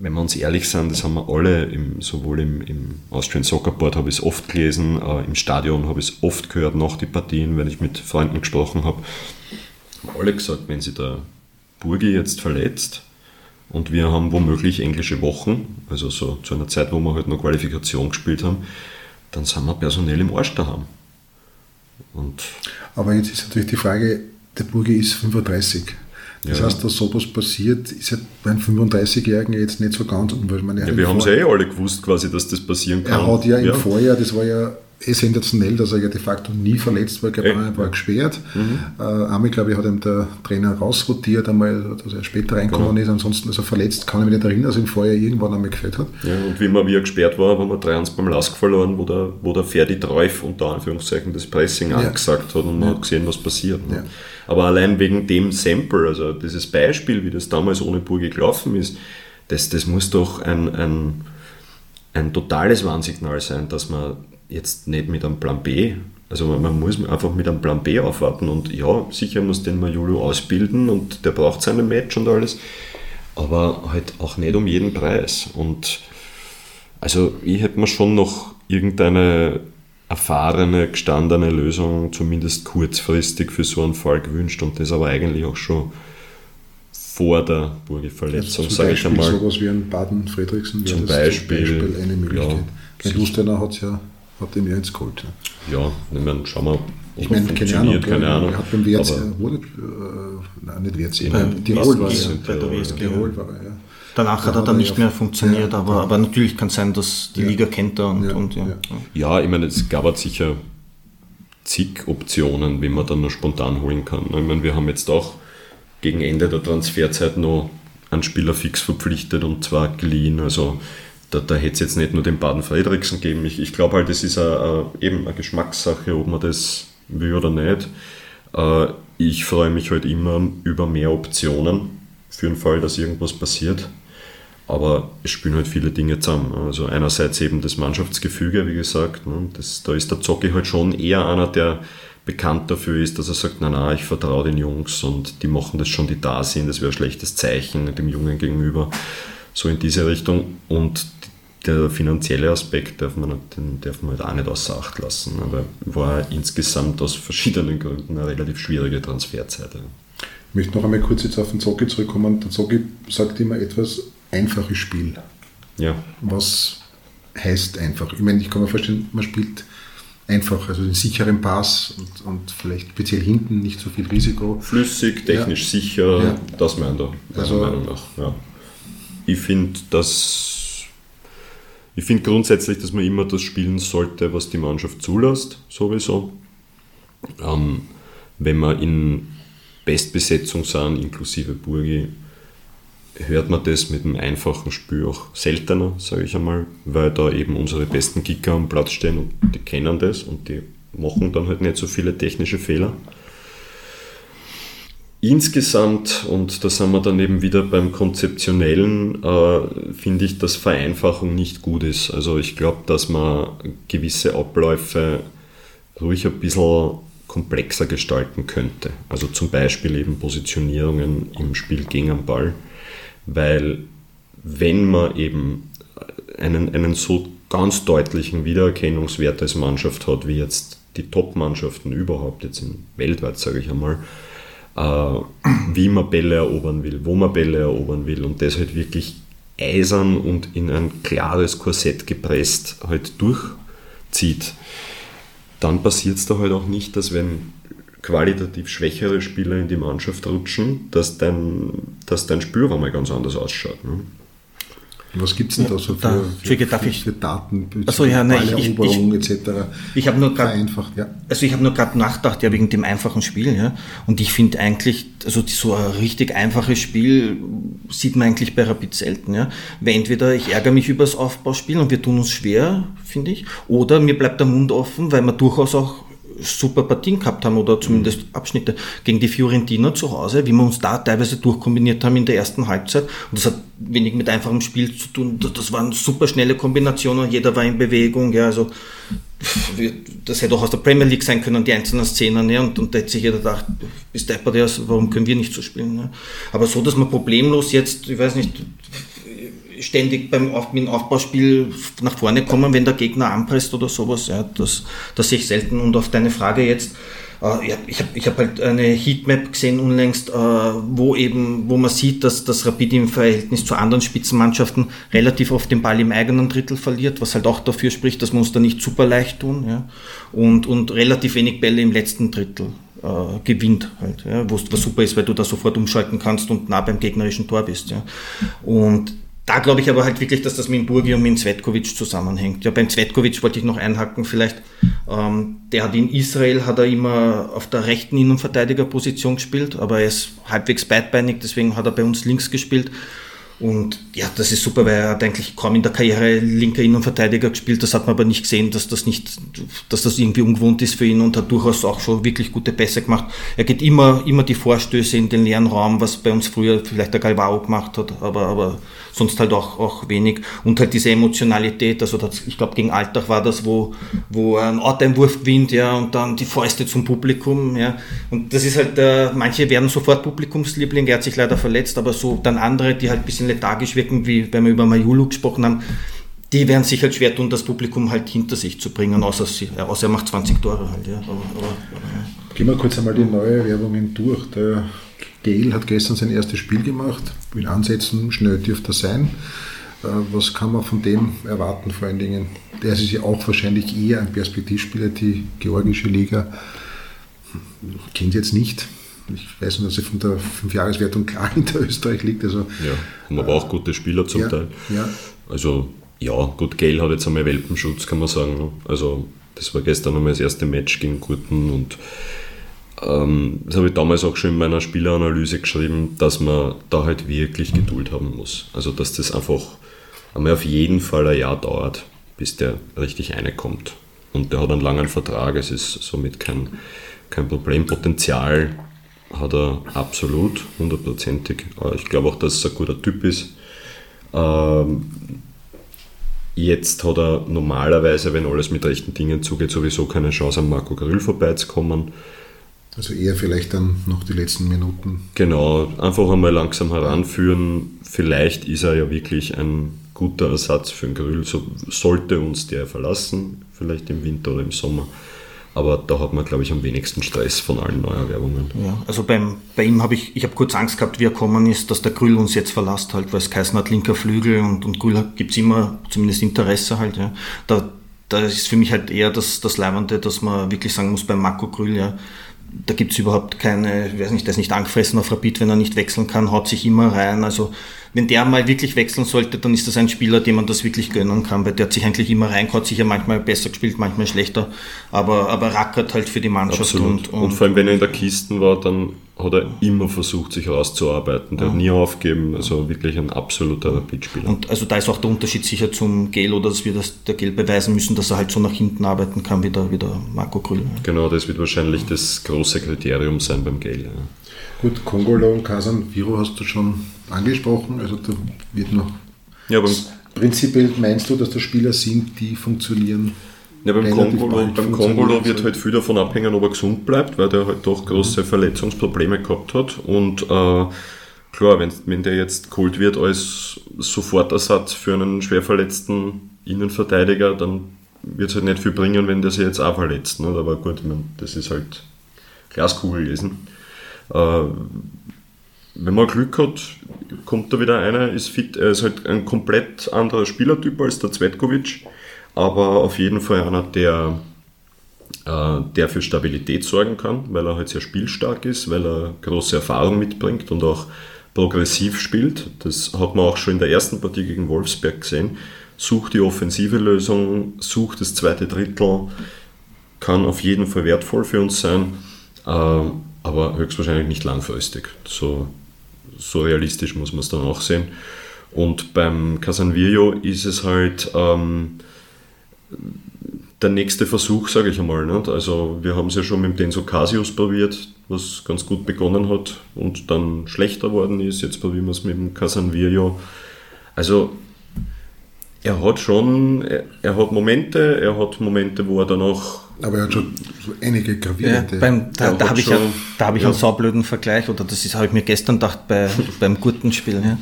wenn wir uns ehrlich sind, das haben wir alle, im, sowohl im, im Austrian Soccer Board habe ich es oft gelesen, äh, im Stadion habe ich es oft gehört, nach den Partien, wenn ich mit Freunden gesprochen habe, haben alle gesagt, wenn sich der Burgi jetzt verletzt und wir haben womöglich englische Wochen, also so zu einer Zeit, wo wir halt noch Qualifikation gespielt haben, dann sind wir personell im Arsch daheim. Und Aber jetzt ist natürlich die Frage, der Burgi ist 35. Das ja. heißt, dass sowas passiert, ist ja bei einem 35-Jährigen jetzt nicht so ganz unwahrscheinlich. Ja, wir haben es ja eh alle gewusst, quasi, dass das passieren kann. Er hat ja, ja im Vorjahr, das war ja eh sensationell, dass er ja de facto nie verletzt war. Ich glaube, er war gesperrt. Mhm. Äh, einmal, glaube ich, hat ihm der Trainer rausrotiert, einmal, dass er später reinkommen ja. ist. Ansonsten, also verletzt, kann ich mich nicht erinnern, dass er im Vorjahr irgendwann einmal gefällt hat. Ja, und wie, man, wie er gesperrt war, haben wir 3-1 beim Lask verloren, wo der, wo der Ferdi Treuf unter Anführungszeichen das Pressing ja. angesagt hat und man hat gesehen, was passiert. Ne? Aber allein wegen dem Sample, also dieses Beispiel, wie das damals ohne Burgi gelaufen ist, das, das muss doch ein, ein, ein totales Warnsignal sein, dass man jetzt nicht mit einem Plan B, also man muss einfach mit einem Plan B aufwarten und ja, sicher muss den Majulu ausbilden und der braucht seine Match und alles. aber halt auch nicht um jeden Preis. Und also ich hätte mir schon noch irgendeine erfahrene, gestandene Lösung, zumindest kurzfristig für so einen Fall gewünscht und das aber eigentlich auch schon vor der Burgi-Verletzung, also sage ich einmal. sowas wie ein Baden-Friedrichsen zum, Beispiel, zum Beispiel eine Möglichkeit. Ja, Kein hat ja hat dem ja ins geholt. Ja, ja ich meine, schauen wir, ob ich meine, keine Ahnung, keine Ahnung. Er hat beim WRC, wurde, äh, nein, nicht WRC, beim Tirol war er. Tirol war er, ja. Danach hat er dann nicht mehr funktioniert, aber, aber natürlich kann es sein, dass die ja. Liga kennt er und, ja, und ja. Ja, ich meine, es gab halt sicher zig Optionen, wie man dann noch spontan holen kann. Ich meine, wir haben jetzt auch gegen Ende der Transferzeit noch einen Spieler fix verpflichtet und zwar geliehen. Also da, da hätte es jetzt nicht nur den Baden Frederiksen gegeben. Ich, ich glaube halt, es ist a, a, eben eine Geschmackssache, ob man das will oder nicht. Äh, ich freue mich halt immer über mehr Optionen für den Fall, dass irgendwas passiert. Aber es spielen halt viele Dinge zusammen. Also einerseits eben das Mannschaftsgefüge, wie gesagt. Ne, das, da ist der Zocki halt schon eher einer, der bekannt dafür ist, dass er sagt, na na, ich vertraue den Jungs und die machen das schon, die da sind, das wäre ein schlechtes Zeichen dem Jungen gegenüber. So in diese Richtung. Und der finanzielle Aspekt darf man, den darf man halt auch nicht außer Acht lassen. Aber war insgesamt aus verschiedenen Gründen eine relativ schwierige Transferzeit. Ich möchte noch einmal kurz jetzt auf den Zocki zurückkommen. Der Zocki sagt immer etwas, einfaches Spiel. Ja. Was heißt einfach? Ich meine, ich kann mir vorstellen, man spielt einfach, also den sicheren Pass und, und vielleicht speziell hinten nicht so viel Risiko. Flüssig, technisch ja. sicher, ja. das meint er, meiner also, Meinung nach. Ja. Ich finde, dass ich finde grundsätzlich, dass man immer das spielen sollte, was die Mannschaft zulässt, sowieso. Ähm, wenn wir in Bestbesetzung sind, inklusive Burgi, hört man das mit einem einfachen Spiel auch seltener, sage ich einmal, weil da eben unsere besten Kicker am Platz stehen und die kennen das und die machen dann halt nicht so viele technische Fehler. Insgesamt, und da sind wir dann eben wieder beim Konzeptionellen, äh, finde ich, dass Vereinfachung nicht gut ist. Also ich glaube, dass man gewisse Abläufe ruhig ein bisschen komplexer gestalten könnte. Also zum Beispiel eben Positionierungen im Spiel gegen den Ball weil wenn man eben einen, einen so ganz deutlichen Wiedererkennungswert als Mannschaft hat, wie jetzt die Top-Mannschaften überhaupt, jetzt in, weltweit sage ich einmal, wie man Bälle erobern will, wo man Bälle erobern will und das halt wirklich eisern und in ein klares Korsett gepresst halt durchzieht, dann passiert es da halt auch nicht, dass wenn qualitativ schwächere Spieler in die Mannschaft rutschen, dass dein, dass dein Spielraum mal ganz anders ausschaut. Ne? Was gibt es denn da so für, da, für, für, für, für Daten, also, ja, nein, ich, ich, etc.? Ich habe nur gerade ja. Also ich habe nur gerade nachgedacht, ja, wegen dem einfachen Spiel, ja. Und ich finde eigentlich, also so ein richtig einfaches Spiel sieht man eigentlich bei Rapid selten, ja. Weil entweder ich ärgere mich über das Aufbauspiel und wir tun uns schwer, finde ich, oder mir bleibt der Mund offen, weil man durchaus auch super Partien gehabt haben oder zumindest Abschnitte gegen die Fiorentina zu Hause, wie wir uns da teilweise durchkombiniert haben in der ersten Halbzeit. Und das hat wenig mit einfachem Spiel zu tun. Das waren super schnelle Kombinationen, jeder war in Bewegung. Ja, also das hätte auch aus der Premier League sein können, die einzelnen Szenen. Ja, und, und da hätte sich jeder gedacht, bist deppert, warum können wir nicht so spielen? Ja. Aber so, dass man problemlos jetzt, ich weiß nicht, ständig beim Auf, mit dem Aufbauspiel nach vorne kommen, wenn der Gegner anpresst oder sowas. Ja, das, das sehe ich selten. Und auf deine Frage jetzt, äh, ich habe ich hab halt eine Heatmap gesehen unlängst, äh, wo eben, wo man sieht, dass das Rapid im Verhältnis zu anderen Spitzenmannschaften relativ oft den Ball im eigenen Drittel verliert, was halt auch dafür spricht, dass wir uns da nicht super leicht tun. Ja, und, und relativ wenig Bälle im letzten Drittel äh, gewinnt halt, ja, was super ist, weil du da sofort umschalten kannst und nah beim gegnerischen Tor bist. Ja. Und da glaube ich aber halt wirklich, dass das mit dem Burgi und mit dem Zvetkovic zusammenhängt. Ja, beim Zvetkovic wollte ich noch einhaken vielleicht. Ähm, der hat in Israel, hat er immer auf der rechten Innenverteidigerposition gespielt, aber er ist halbwegs beidbeinig, deswegen hat er bei uns links gespielt. Und ja, das ist super, weil er hat eigentlich kaum in der Karriere linker Innenverteidiger gespielt. Das hat man aber nicht gesehen, dass das nicht, dass das irgendwie ungewohnt ist für ihn und hat durchaus auch schon wirklich gute Pässe gemacht. Er geht immer, immer die Vorstöße in den leeren Raum, was bei uns früher vielleicht der Galvao gemacht hat, aber, aber sonst halt auch, auch wenig. Und halt diese Emotionalität, also das, ich glaube gegen Alltag war das, wo, wo ein Orteinwurf gewinnt, ja, und dann die Fäuste zum Publikum, ja. Und das ist halt, äh, manche werden sofort Publikumsliebling, er hat sich leider verletzt, aber so dann andere, die halt ein bisschen lethargisch wirken, wie wenn wir über Mayulu gesprochen haben, die werden sich halt schwer tun, das Publikum halt hinter sich zu bringen, außer, sie, außer er macht 20 Tore halt. Ja. Aber, aber, ja. Gehen wir kurz einmal die neue Werbungen durch. Der Gail hat gestern sein erstes Spiel gemacht. In Ansätzen schnell dürfte er sein. Äh, was kann man von dem erwarten, vor allen Dingen? Der ist ja auch wahrscheinlich eher ein Perspektivspieler, die georgische Liga. Kennt jetzt nicht. Ich weiß nur, dass er von der Fünfjahreswertung klar hinter Österreich liegt. Also, ja, haben aber auch gute Spieler zum ja, Teil. Ja. Also, ja, gut, Gail hat jetzt einmal Welpenschutz, kann man sagen. Also, das war gestern einmal das erste Match gegen Gurten und ähm, das habe ich damals auch schon in meiner Spieleranalyse geschrieben, dass man da halt wirklich Geduld haben muss. Also, dass das einfach einmal auf jeden Fall ein Jahr dauert, bis der richtig reinkommt. Und der hat einen langen Vertrag, es ist somit kein, kein Problem. Potenzial hat er absolut, hundertprozentig. Ich glaube auch, dass er ein guter Typ ist. Ähm, jetzt hat er normalerweise, wenn alles mit rechten Dingen zugeht, sowieso keine Chance, an Marco Grill vorbeizukommen. Also eher vielleicht dann noch die letzten Minuten. Genau, einfach einmal langsam heranführen. Vielleicht ist er ja wirklich ein guter Ersatz für den Grill. So sollte uns der verlassen, vielleicht im Winter oder im Sommer. Aber da hat man, glaube ich, am wenigsten Stress von allen Neuerwerbungen. Ja, also beim, bei ihm habe ich, ich habe kurz Angst gehabt, wie er kommen ist, dass der Grüll uns jetzt verlasst halt, weil es geheißen hat, linker Flügel und, und Grüll gibt es immer zumindest Interesse halt. Ja. Da, da ist für mich halt eher das, das Leibende, dass man wirklich sagen muss, beim Marco Grüll, ja, da gibt es überhaupt keine, ich weiß nicht, der ist nicht angefressen auf Rapid, wenn er nicht wechseln kann, haut sich immer rein. Also wenn der mal wirklich wechseln sollte, dann ist das ein Spieler, dem man das wirklich gönnen kann, weil der hat sich eigentlich immer rein, hat sich ja manchmal besser gespielt, manchmal schlechter, aber, aber rackert halt für die Mannschaft. Und, und, und, vor allem, wenn er in der Kiste war, dann hat er immer versucht, sich rauszuarbeiten. Der ja. hat nie aufgeben, also wirklich ein absoluter Rapid-Spieler. Und also da ist auch der Unterschied sicher zum Gel oder dass wir das, der Gel beweisen müssen, dass er halt so nach hinten arbeiten kann wie der, wie der Marco Krüll. Genau, das wird wahrscheinlich das große Kriterium sein beim Gel. Ja. Gut, Kongolo und Kasan Viro hast du schon angesprochen, also da wird noch. Ja, aber prinzipiell meinst du, dass da Spieler sind, die funktionieren? Ja, beim Kongolo, beim Kongolo wird halt viel davon abhängen, ob er gesund bleibt, weil der halt doch große Verletzungsprobleme gehabt hat. Und äh, klar, wenn, wenn der jetzt geholt wird als Sofortersatz für einen schwer verletzten Innenverteidiger, dann wird es halt nicht viel bringen, wenn der sich jetzt auch verletzt. Ne? Aber gut, ich meine, das ist halt Glaskugel gewesen. Äh, wenn man Glück hat, kommt da wieder einer, ist fit, er ist halt ein komplett anderer Spielertyp als der Zvetkovic, aber auf jeden Fall einer, der, äh, der für Stabilität sorgen kann, weil er halt sehr spielstark ist, weil er große Erfahrung mitbringt und auch progressiv spielt. Das hat man auch schon in der ersten Partie gegen Wolfsberg gesehen. Sucht die offensive Lösung, sucht das zweite Drittel, kann auf jeden Fall wertvoll für uns sein, äh, aber höchstwahrscheinlich nicht langfristig. So so realistisch muss man es dann auch sehen. Und beim Casanvillo ist es halt ähm, der nächste Versuch, sage ich einmal. Nicht? Also wir haben es ja schon mit dem Denso Casius probiert, was ganz gut begonnen hat und dann schlechter worden ist. Jetzt probieren wir es mit dem Casanvillo. Also er hat schon, er, er, hat Momente, er hat Momente, wo er dann auch. Aber er hat schon so einige gravierende. Ja, beim, da, da habe ich, schon, hab ich ja. einen saublöden Vergleich, oder das habe ich mir gestern gedacht bei, beim guten Spiel. Ja.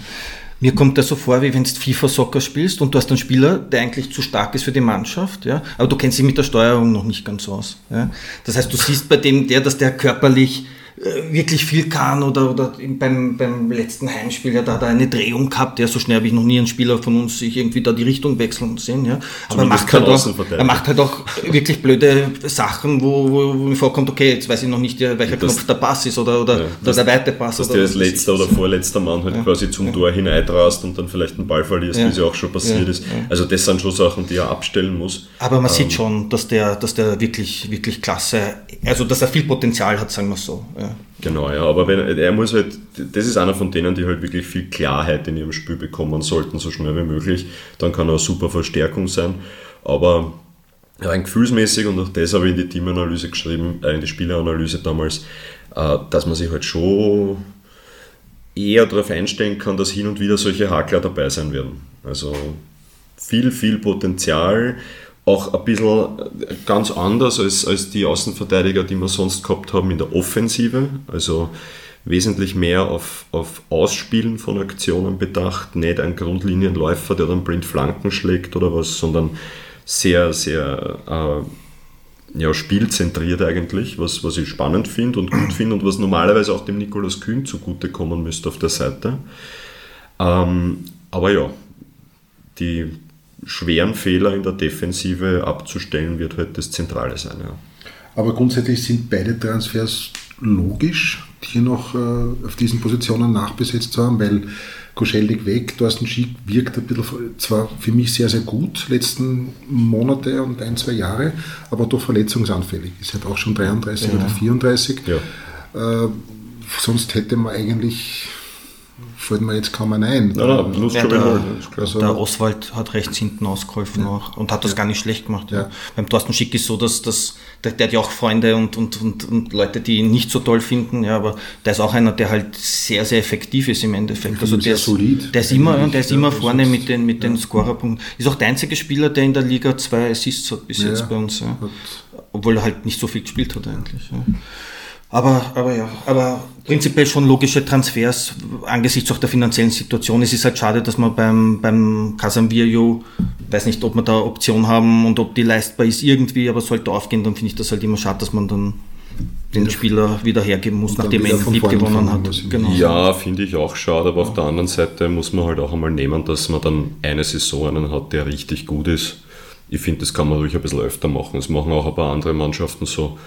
Mir kommt das so vor, wie wenn du FIFA-Soccer spielst und du hast einen Spieler, der eigentlich zu stark ist für die Mannschaft, ja, aber du kennst dich mit der Steuerung noch nicht ganz aus. Ja. Das heißt, du siehst bei dem der, dass der körperlich wirklich viel kann oder, oder beim, beim letzten Heimspiel, ja, da hat er eine Drehung gehabt, ja, so schnell habe ich noch nie einen Spieler von uns sich irgendwie da die Richtung wechseln sehen, ja. Aber er macht, halt auch, er macht halt auch wirklich blöde Sachen, wo, wo, mir vorkommt, okay, jetzt weiß ich noch nicht, welcher das, Knopf der Pass ist oder, oder, ja, oder der weite Pass. Dass der als letzter oder vorletzter Mann halt ja, quasi zum ja. Tor hineintrast und dann vielleicht einen Ball verlierst, wie es ja auch schon passiert ist. Also das sind schon Sachen, die er abstellen muss. Aber man ähm, sieht schon, dass der, dass der wirklich, wirklich klasse, also dass er viel Potenzial hat, sagen wir so. Ja. Genau, ja, aber wenn, er muss halt, das ist einer von denen, die halt wirklich viel Klarheit in ihrem Spiel bekommen sollten, so schnell wie möglich. Dann kann er eine super Verstärkung sein. Aber rein gefühlsmäßig, und auch das habe ich in die Teamanalyse geschrieben, äh, in die Spieleranalyse damals, äh, dass man sich halt schon eher darauf einstellen kann, dass hin und wieder solche Hakler dabei sein werden. Also viel, viel Potenzial, auch ein bisschen ganz anders als, als die Außenverteidiger, die wir sonst gehabt haben in der Offensive. Also wesentlich mehr auf, auf Ausspielen von Aktionen bedacht, nicht ein Grundlinienläufer, der dann blind Flanken schlägt oder was, sondern sehr, sehr äh, ja, spielzentriert eigentlich, was, was ich spannend finde und gut finde und was normalerweise auch dem Nikolaus Kühn zugutekommen müsste auf der Seite. Ähm, aber ja, die schweren Fehler in der Defensive abzustellen, wird halt das Zentrale sein. Ja. Aber grundsätzlich sind beide Transfers logisch, hier noch äh, auf diesen Positionen nachbesetzt zu haben, weil Koscheldig weg, Thorsten Schick wirkt ein bisschen, zwar für mich sehr, sehr gut, letzten Monate und ein, zwei Jahre, aber doch verletzungsanfällig. Ist halt auch schon 33 ja. oder 34. Ja. Äh, sonst hätte man eigentlich fällt mir jetzt kaum ein ein. Nein, nein, ja, der, also, der Oswald hat rechts hinten ausgeholfen ja. auch und hat das ja. gar nicht schlecht gemacht. Ja. Beim Thorsten Schick ist so, dass, dass der, der, hat ja auch Freunde und, und, und, und, Leute, die ihn nicht so toll finden, ja, aber der ist auch einer, der halt sehr, sehr effektiv ist im Endeffekt. Also der ist, solid. Der ist immer, der ist immer vorne mit den, mit den Scorerpunkten. Ist auch der einzige Spieler, der in der Liga zwei Assists hat bis jetzt bei uns. Obwohl er halt nicht so viel gespielt hat eigentlich. Aber, aber ja, aber prinzipiell schon logische Transfers angesichts auch der finanziellen Situation. Es ist halt schade, dass man beim, beim Casemiro, weiß nicht, ob wir da Option haben und ob die leistbar ist irgendwie, aber sollte aufgehen, dann finde ich das halt immer schade, dass man dann den Spieler wieder hergeben muss, nachdem er ihn lieb gewonnen hat. Genau. Ja, finde ich auch schade, aber auf der anderen Seite muss man halt auch einmal nehmen, dass man dann eine Saison einen hat, der richtig gut ist. Ich finde, das kann man ruhig ein bisschen öfter machen. Das machen auch ein paar andere Mannschaften so.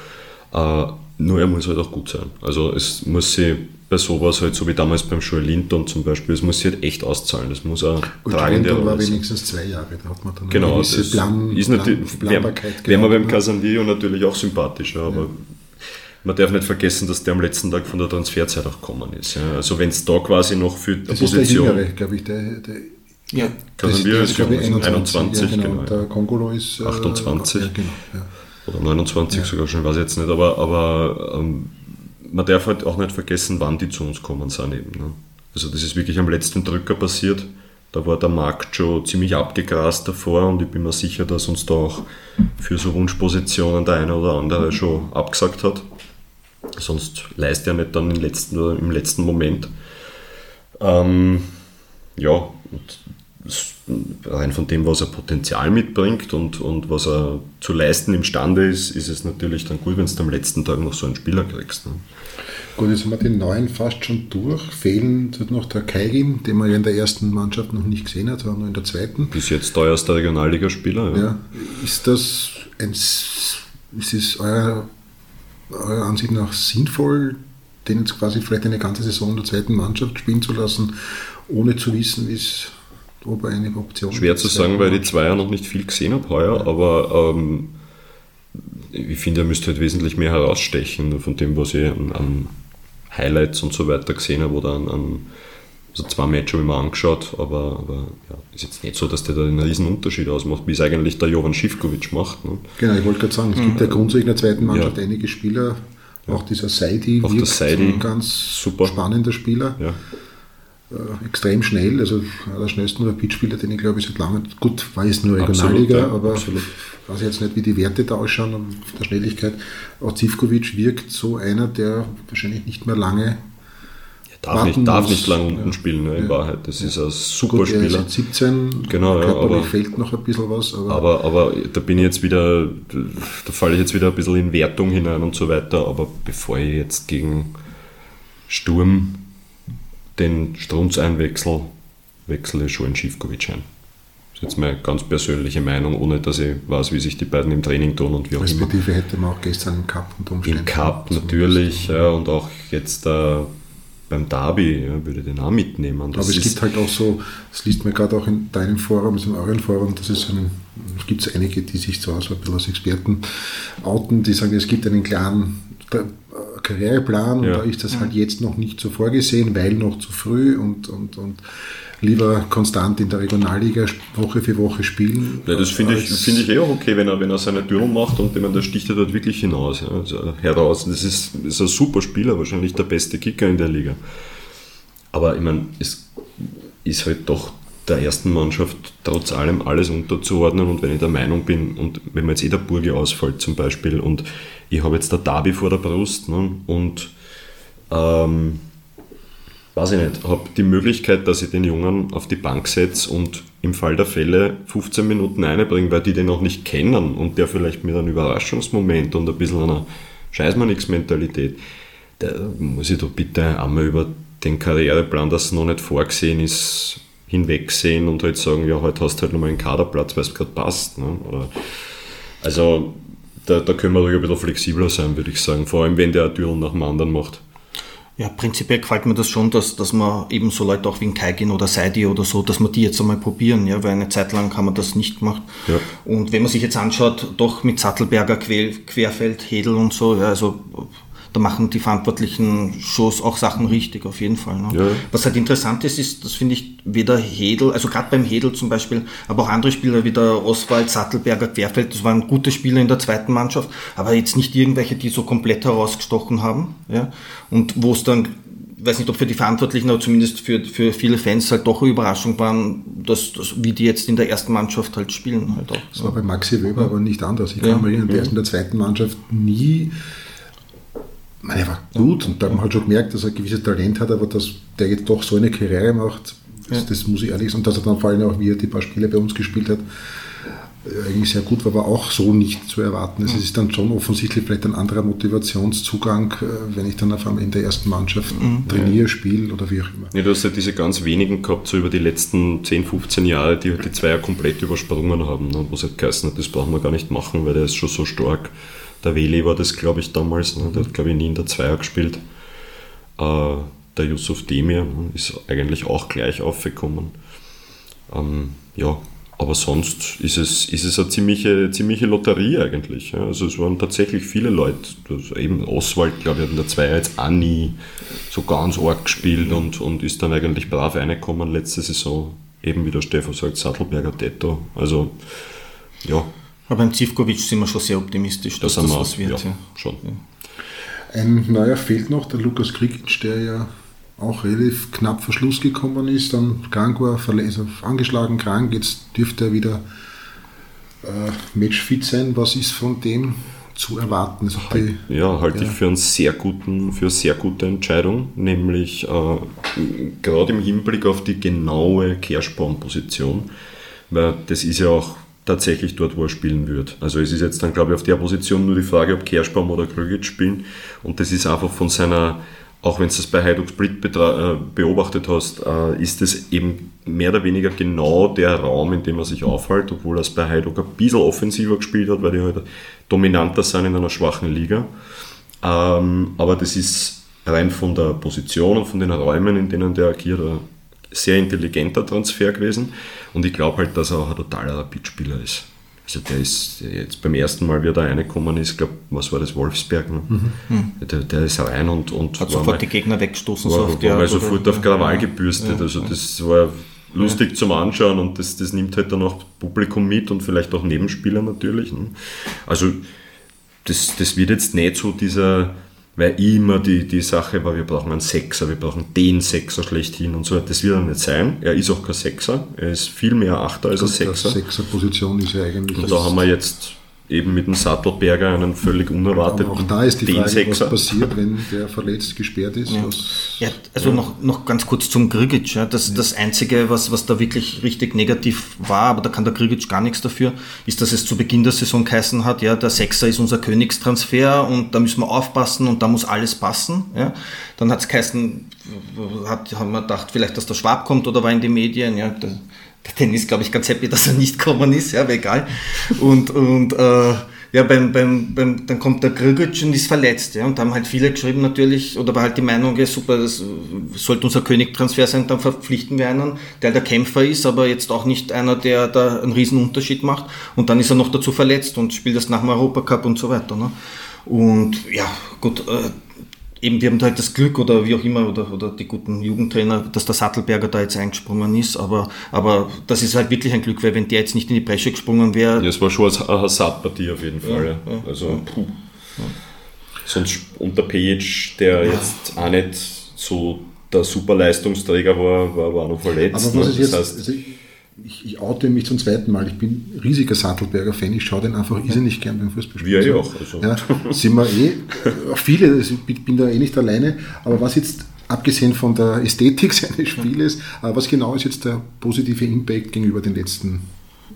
Äh, nur er muss halt auch gut sein. Also es muss sie bei sowas halt, so wie damals beim Joel Linton zum Beispiel, es muss sich halt echt auszahlen. Das muss auch tragend werden. war wenigstens zwei Jahre, da hat man dann genau, eine gewisse Plan, ist natürlich, Plan, Wäre man beim Casandio natürlich auch sympathischer, aber ja. man darf nicht vergessen, dass der am letzten Tag von der Transferzeit auch gekommen ist. Ja. Also wenn es da quasi noch für die Position... Ist der Jüngere, glaube ich, der, der ja, Casandio ist, glaube ich, 21, 21 ja, genau. genau. Der Congolo ist... 28. Äh, genau, ja oder 29 ja. sogar schon, weiß ich jetzt nicht, aber, aber ähm, man darf halt auch nicht vergessen, wann die zu uns kommen sind eben. Ne? Also das ist wirklich am letzten Drücker passiert. Da war der Markt schon ziemlich abgegrast davor und ich bin mir sicher, dass uns da auch für so Wunschpositionen der eine oder andere schon abgesagt hat. Sonst leistet er nicht dann im letzten, im letzten Moment. Ähm, ja, und rein von dem, was er Potenzial mitbringt und, und was er zu leisten imstande ist, ist es natürlich dann gut, wenn du am letzten Tag noch so einen Spieler kriegst. Ne? Gut, jetzt haben wir den neuen fast schon durch. Fehlen noch der Kairin, den man ja in der ersten Mannschaft noch nicht gesehen hat, sondern nur in der zweiten. Bis jetzt teuerster Regionalligaspieler. Ja. ja. Ist das ein, ist es eurer, eurer Ansicht nach sinnvoll, den jetzt quasi vielleicht eine ganze Saison in der zweiten Mannschaft spielen zu lassen, ohne zu wissen, wie es ob eine Option Schwer zu sagen, weil ich die Zweier noch nicht viel gesehen habe heuer, ja. aber ähm, ich finde, er müsste halt wesentlich mehr herausstechen von dem, was ich an, an Highlights und so weiter gesehen habe oder an, an also zwei Matches habe ich mir angeschaut, aber, aber ja, ist jetzt nicht so, dass der da einen riesen Unterschied ausmacht, wie es eigentlich der Jovan Schivkovic macht. Ne? Genau, ich wollte gerade sagen, es gibt ja grundsätzlich in der zweiten Mannschaft ja. einige Spieler, auch dieser Seidi wirkt Seidi, ein ganz super. spannender Spieler. Ja äh, extrem schnell, also der schnellsten Rapidspieler, den ich glaube ich seit langem, gut, war jetzt nur Regionalliga, ja, aber absolut. ich weiß jetzt nicht, wie die Werte da ausschauen auf der Schnelligkeit. Auch Zivkovic wirkt so einer, der wahrscheinlich nicht mehr lange darf nicht, darf nicht lang unten ja. spielen, ne, in ja. Wahrheit. Das ja. ist ein super Gut, Spieler. Er ist 17, genau, ja, aber fehlt noch ein bisschen was. Aber, aber, aber, da bin ich jetzt wieder, da falle ich jetzt wieder ein bisschen in Wertung hinein und so weiter. Aber bevor ich jetzt gegen Sturm den Strunz einwechsel, wechsle schon in Schivkovic ein. Das ist jetzt meine ganz persönliche Meinung, ohne dass ich weiß, wie sich die beiden im Training tun und wie auch Respektive immer. hätte man auch gestern im Cup und Umständen. Im Cup natürlich, ja, und auch jetzt äh, beim Derby ja, würde ich den auch mitnehmen. Das Aber es gibt halt auch so, das liest man gerade auch in deinem Forum, also in eurem Forum, dass es einen, gibt es einige, die sich so ein bisschen als Experten outen, die sagen, es gibt einen klaren Karriereplan und Ja. da ist das halt jetzt noch nicht so vorgesehen, weil noch zu früh und, und, und lieber konstant in der Regionalliga Woche für Woche spielen. Ja, das finde ich, finde ich eh auch okay, wenn er, wenn er seine Türen macht und ich meine, der sticht er dort wirklich hinaus, ja, also heraus. Das ist, ist ein super Spieler, wahrscheinlich der beste Kicker in der Liga. Aber ich meine, es ist halt doch der ersten Mannschaft trotz allem alles unterzuordnen und wenn ich der Meinung bin und wenn mir jetzt eh der Burge ausfällt zum Beispiel und ich habe jetzt der Derby vor der Brust ne, und ähm, weiß ich nicht, habe die Möglichkeit, dass ich den Jungen auf die Bank setze und im Fall der Fälle 15 Minuten einbringe, weil die den noch nicht kennen und der vielleicht mit einem Überraschungsmoment und ein bisschen einer Scheißmanix-Mentalität, da muss ich doch bitte einmal über den Karriereplan, das noch nicht vorgesehen ist, hinwegsehen und halt sagen, ja, heute hast du halt nochmal einen Kaderplatz, weil es gerade passt. Ne? Oder, also da, da können wir ruhig ein bisschen flexibler sein, würde ich sagen, vor allem wenn der eine Tür nach dem anderen macht. Ja, prinzipiell gefällt mir das schon, dass, dass man eben so Leute auch wie ein Kaigin oder Seidi oder so, dass man die jetzt einmal probieren, ja, weil eine Zeit lang haben wir das nicht gemacht. Ja. Und wenn man sich jetzt anschaut, doch mit Sattelberger, Quer, Querfeld, Hedel und so, ja, also da machen die verantwortlichen Shows auch Sachen richtig, auf jeden Fall. Ne? Ja. Was halt interessant ist, ist, das finde ich weder Hedel, also gerade beim Hedel zum Beispiel, aber auch andere Spieler wie der Oswald, Sattelberger, Querfeld, das waren gute Spieler in der zweiten Mannschaft, aber jetzt nicht irgendwelche, die so komplett herausgestochen haben. Ja? Und wo es dann, weiß nicht ob für die Verantwortlichen, aber zumindest für, für viele Fans halt doch eine Überraschung waren, dass, dass, wie die jetzt in der ersten Mannschaft halt spielen. Halt auch. Das war bei Maxi Weber aber nicht anders. Ich kann Ja. mich erinnern, der ist in der zweiten Mannschaft nie. Ich meine, er war gut und da hat man halt schon gemerkt, dass er ein gewisses Talent hat, aber dass der jetzt doch so eine Karriere macht, das, das muss ich ehrlich sagen. Und dass er dann vor allem auch, wie er die paar Spiele bei uns gespielt hat, äh, eigentlich sehr gut war, war auch so nicht zu erwarten. Es ist dann schon offensichtlich vielleicht ein anderer Motivationszugang, äh, wenn ich dann auf einmal in der ersten Mannschaft trainiere, spiele oder wie auch immer. Ja, du hast ja diese ganz wenigen gehabt, so über die letzten 10, 15 Jahre, die halt die Zweier komplett übersprungen haben, ne, wo es halt geheißen hat, das brauchen wir gar nicht machen, weil der ist schon so stark. Der Weli war das, glaube ich, damals, ne, der hat, glaube ich, nie in der Zweier gespielt. Äh, der Yusuf Demir ist eigentlich auch gleich aufgekommen. Ähm, ja, aber sonst ist es, ist es eine ziemliche, ziemliche Lotterie eigentlich. Ja. Also es waren tatsächlich viele Leute, also eben Oswald, glaube ich, hat in der Zweier jetzt auch nie so ganz arg gespielt und, und ist dann eigentlich brav reingekommen letzte Saison. Eben wie der Stefan sagt, Sattelberger Tetto. Also ja, Aber beim Zivkovic sind wir schon sehr optimistisch, dass das das, wir was wird. ja, Ja. schon. Ein neuer fehlt noch, der Lukas Krikic, der ja auch relativ knapp vor Schluss gekommen ist, dann krank war, also angeschlagen, krank, jetzt dürfte er wieder äh, matchfit sein. Was ist von dem zu erwarten? Also die, Ja, halte Ja. ich für, einen sehr guten, für eine sehr gute Entscheidung, nämlich äh, gerade im Hinblick auf die genaue Kerspaum-Position, weil das ist ja auch tatsächlich dort, wo er spielen wird. Also es ist jetzt dann, glaube ich, auf der Position nur die Frage, ob Kerspaum oder Krügic spielen und das ist einfach von seiner, auch wenn du das bei Hajduk Split äh, beobachtet hast, äh, ist es eben mehr oder weniger genau der Raum, in dem er sich aufhält, obwohl er es bei Hajduk ein bisschen offensiver gespielt hat, weil die halt dominanter sind in einer schwachen Liga. Ähm, aber das ist rein von der Position und von den Räumen, in denen der agiert, sehr intelligenter Transfer gewesen. Und ich glaube halt, dass er auch ein totaler Rapidspieler ist. Also der ist jetzt beim ersten Mal, wie er da reingekommen ist, glaube was war das, Wolfsberg, ne? Der, der ist rein und, und Hat war sofort mal- die Gegner weggestoßen. war, so auf war Art, sofort auf Krawall gebürstet. Also das war lustig zum Anschauen und das, das nimmt halt dann auch Publikum mit und vielleicht auch Nebenspieler natürlich. Ne? Also das, das wird jetzt nicht so dieser, weil immer die, die Sache war, wir brauchen einen Sechser, wir brauchen den Sechser schlechthin und so. Das wird er nicht sein. Er ist auch kein Sechser. Er ist viel mehr Achter als ein die Sechser. Sechser-Position ist ja eigentlich. Und da haben wir jetzt eben mit dem Sattelberger einen völlig unerwarteten auch da ist die den Frage, was Sechser. passiert, wenn der verletzt gesperrt ist. Was, Ja, also Noch, noch ganz kurz zum Grigic. Ja. Das, das Einzige, was, was da wirklich richtig negativ war, aber da kann der Grigic gar nichts dafür, ist, dass es zu Beginn der Saison geheißen hat, ja, der Sechser ist unser Königstransfer und da müssen wir aufpassen und da muss alles passen. Ja. Dann hat es geheißen, hat, haben wir gedacht, vielleicht, dass der Schwab kommt oder war in den Medien. Ja. Der, der Dennis, glaube ich, ganz happy, dass er nicht gekommen ist, ja, aber egal. Und, und äh, ja, beim, beim, beim, dann kommt der Grigic und ist verletzt. Ja, und da haben halt viele geschrieben natürlich, oder war halt die Meinung, ja, super, das sollte unser Königtransfer sein, dann verpflichten wir einen, der der Kämpfer ist, aber jetzt auch nicht einer, der da einen riesen Unterschied macht. Und dann ist er noch dazu verletzt und spielt das nach dem Europacup und so weiter. Ne? Und ja, gut, äh, eben, wir haben da halt das Glück oder wie auch immer, oder, oder die guten Jugendtrainer, dass der Sattelberger da jetzt eingesprungen ist, aber, aber das ist halt wirklich ein Glück, weil wenn der jetzt nicht in die Bresche gesprungen wäre. Ja, es war schon eine Hasard-Partie auf jeden Fall. Ja, ja. Also, puh. Sonst unter Pejic, der jetzt auch nicht so der Superleistungsträger war, war, war noch verletzt. Aber was ist jetzt, heißt, also ich, ich oute mich zum zweiten Mal. Ich bin riesiger Sattelberger Fan. Ich schaue den einfach irrsinnig gern beim Fußballspiel. Wir ja auch. Also. Ja, sind wir eh, auch viele, ich bin da eh nicht alleine. Aber was jetzt, abgesehen von der Ästhetik seines Spieles, was genau ist jetzt der positive Impact gegenüber den letzten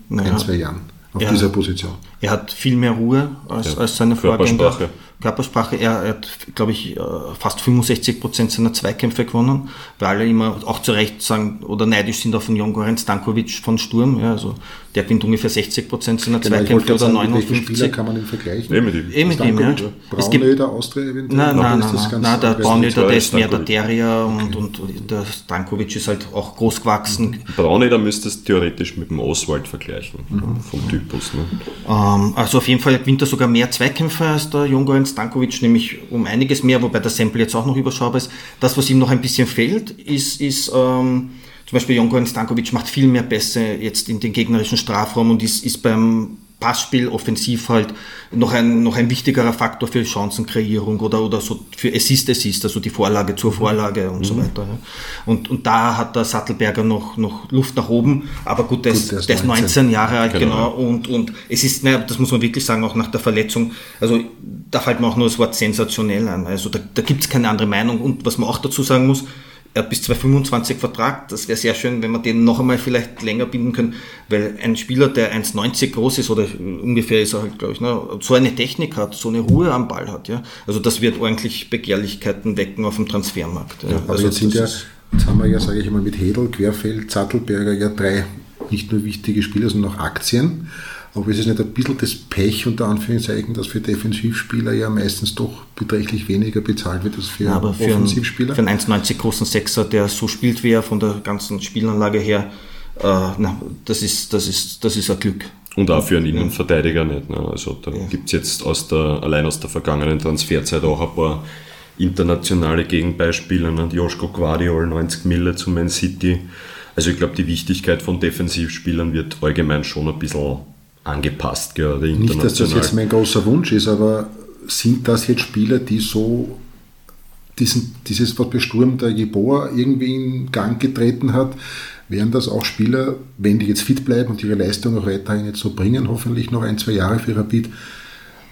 naja. ein, zwei Jahren auf ja, dieser Position? Er hat viel mehr Ruhe als, ja, als seine Vorgänger. Körpersprache. Er, er hat, glaube ich, äh, fast 65 Prozent seiner Zweikämpfe gewonnen, weil alle immer auch zu Recht sagen oder neidisch sind auf den Jongoren Stankovic von Sturm. Ja, also der gewinnt ungefähr 60 Prozent seiner genau, Zweikämpfe oder sagen, 59. Spieler kann man ihn vergleichen? Nee, mit ihm. Eh mit ihm, ja. Der Austria eventuell? Nein, nein, nein, nein, nein der Braune, der ist mehr der Terrier und, und der Stankovic ist halt auch groß gewachsen. Braune, da müsstest du theoretisch mit dem Oswald vergleichen, mhm. vom Typus. Ne? Ähm, also auf jeden Fall gewinnt er sogar mehr Zweikämpfe als der Jongoren Stankovic, nämlich um einiges mehr, wobei der Sample jetzt auch noch überschaubar ist. Das, was ihm noch ein bisschen fehlt, ist, ist ähm, zum Beispiel Jongoran Stankovic macht viel mehr Pässe jetzt in den gegnerischen Strafraum und ist, ist beim Passspiel offensiv halt noch ein, noch ein wichtigerer Faktor für Chancenkreierung oder, oder so für Assist-Assist, also die Vorlage zur Vorlage und mhm. so weiter. Und, und da hat der Sattelberger noch, noch Luft nach oben, aber gut, der, gut, ist, der ist 19. 19 Jahre alt, genau. genau. Und, und es ist, naja, das muss man wirklich sagen, auch nach der Verletzung, also da fällt mir auch nur das Wort sensationell an. Also da, da gibt es keine andere Meinung. Und was man auch dazu sagen muss, er hat bis 2025 Vertrag. Das wäre sehr schön, wenn wir den noch einmal vielleicht länger binden können, weil ein Spieler, der 1,90 groß ist oder ungefähr ist er halt, glaube ich, ne, so eine Technik hat, so eine Ruhe am Ball hat. Ja? Also das wird ordentlich Begehrlichkeiten wecken auf dem Transfermarkt. Ja? Ja, aber also jetzt, sind ja, jetzt haben wir ja, sage ich mal, mit Hedel, Querfeld, Zattelberger ja drei nicht nur wichtige Spieler, sondern auch Aktien. Aber ist es nicht ein bisschen das Pech unter Anführungszeichen, dass für Defensivspieler ja meistens doch beträchtlich weniger bezahlt wird als für, ja, aber für Offensivspieler? Einen, für einen 1,90 großen Sechser, der so spielt wie er von der ganzen Spielanlage her, äh, na, das, ist, das, ist, das ist ein Glück. Und auch für einen Innenverteidiger nicht. Ne? Also da ja. gibt es jetzt aus der, allein aus der vergangenen Transferzeit auch ein paar internationale Gegenbeispiele. Ne? Joschko Guardiol, 90 Mille zu Man City. Also ich glaube, die Wichtigkeit von Defensivspielern wird allgemein schon ein bisschen angepasst, gerade Nicht, dass das jetzt mein großer Wunsch ist, aber sind das jetzt Spieler, die so diesen, dieses, was bei Sturm der Jeboa irgendwie in Gang getreten hat, wären das auch Spieler, wenn die jetzt fit bleiben und ihre Leistung auch weiterhin jetzt so bringen, hoffentlich noch ein, zwei Jahre für Rapid,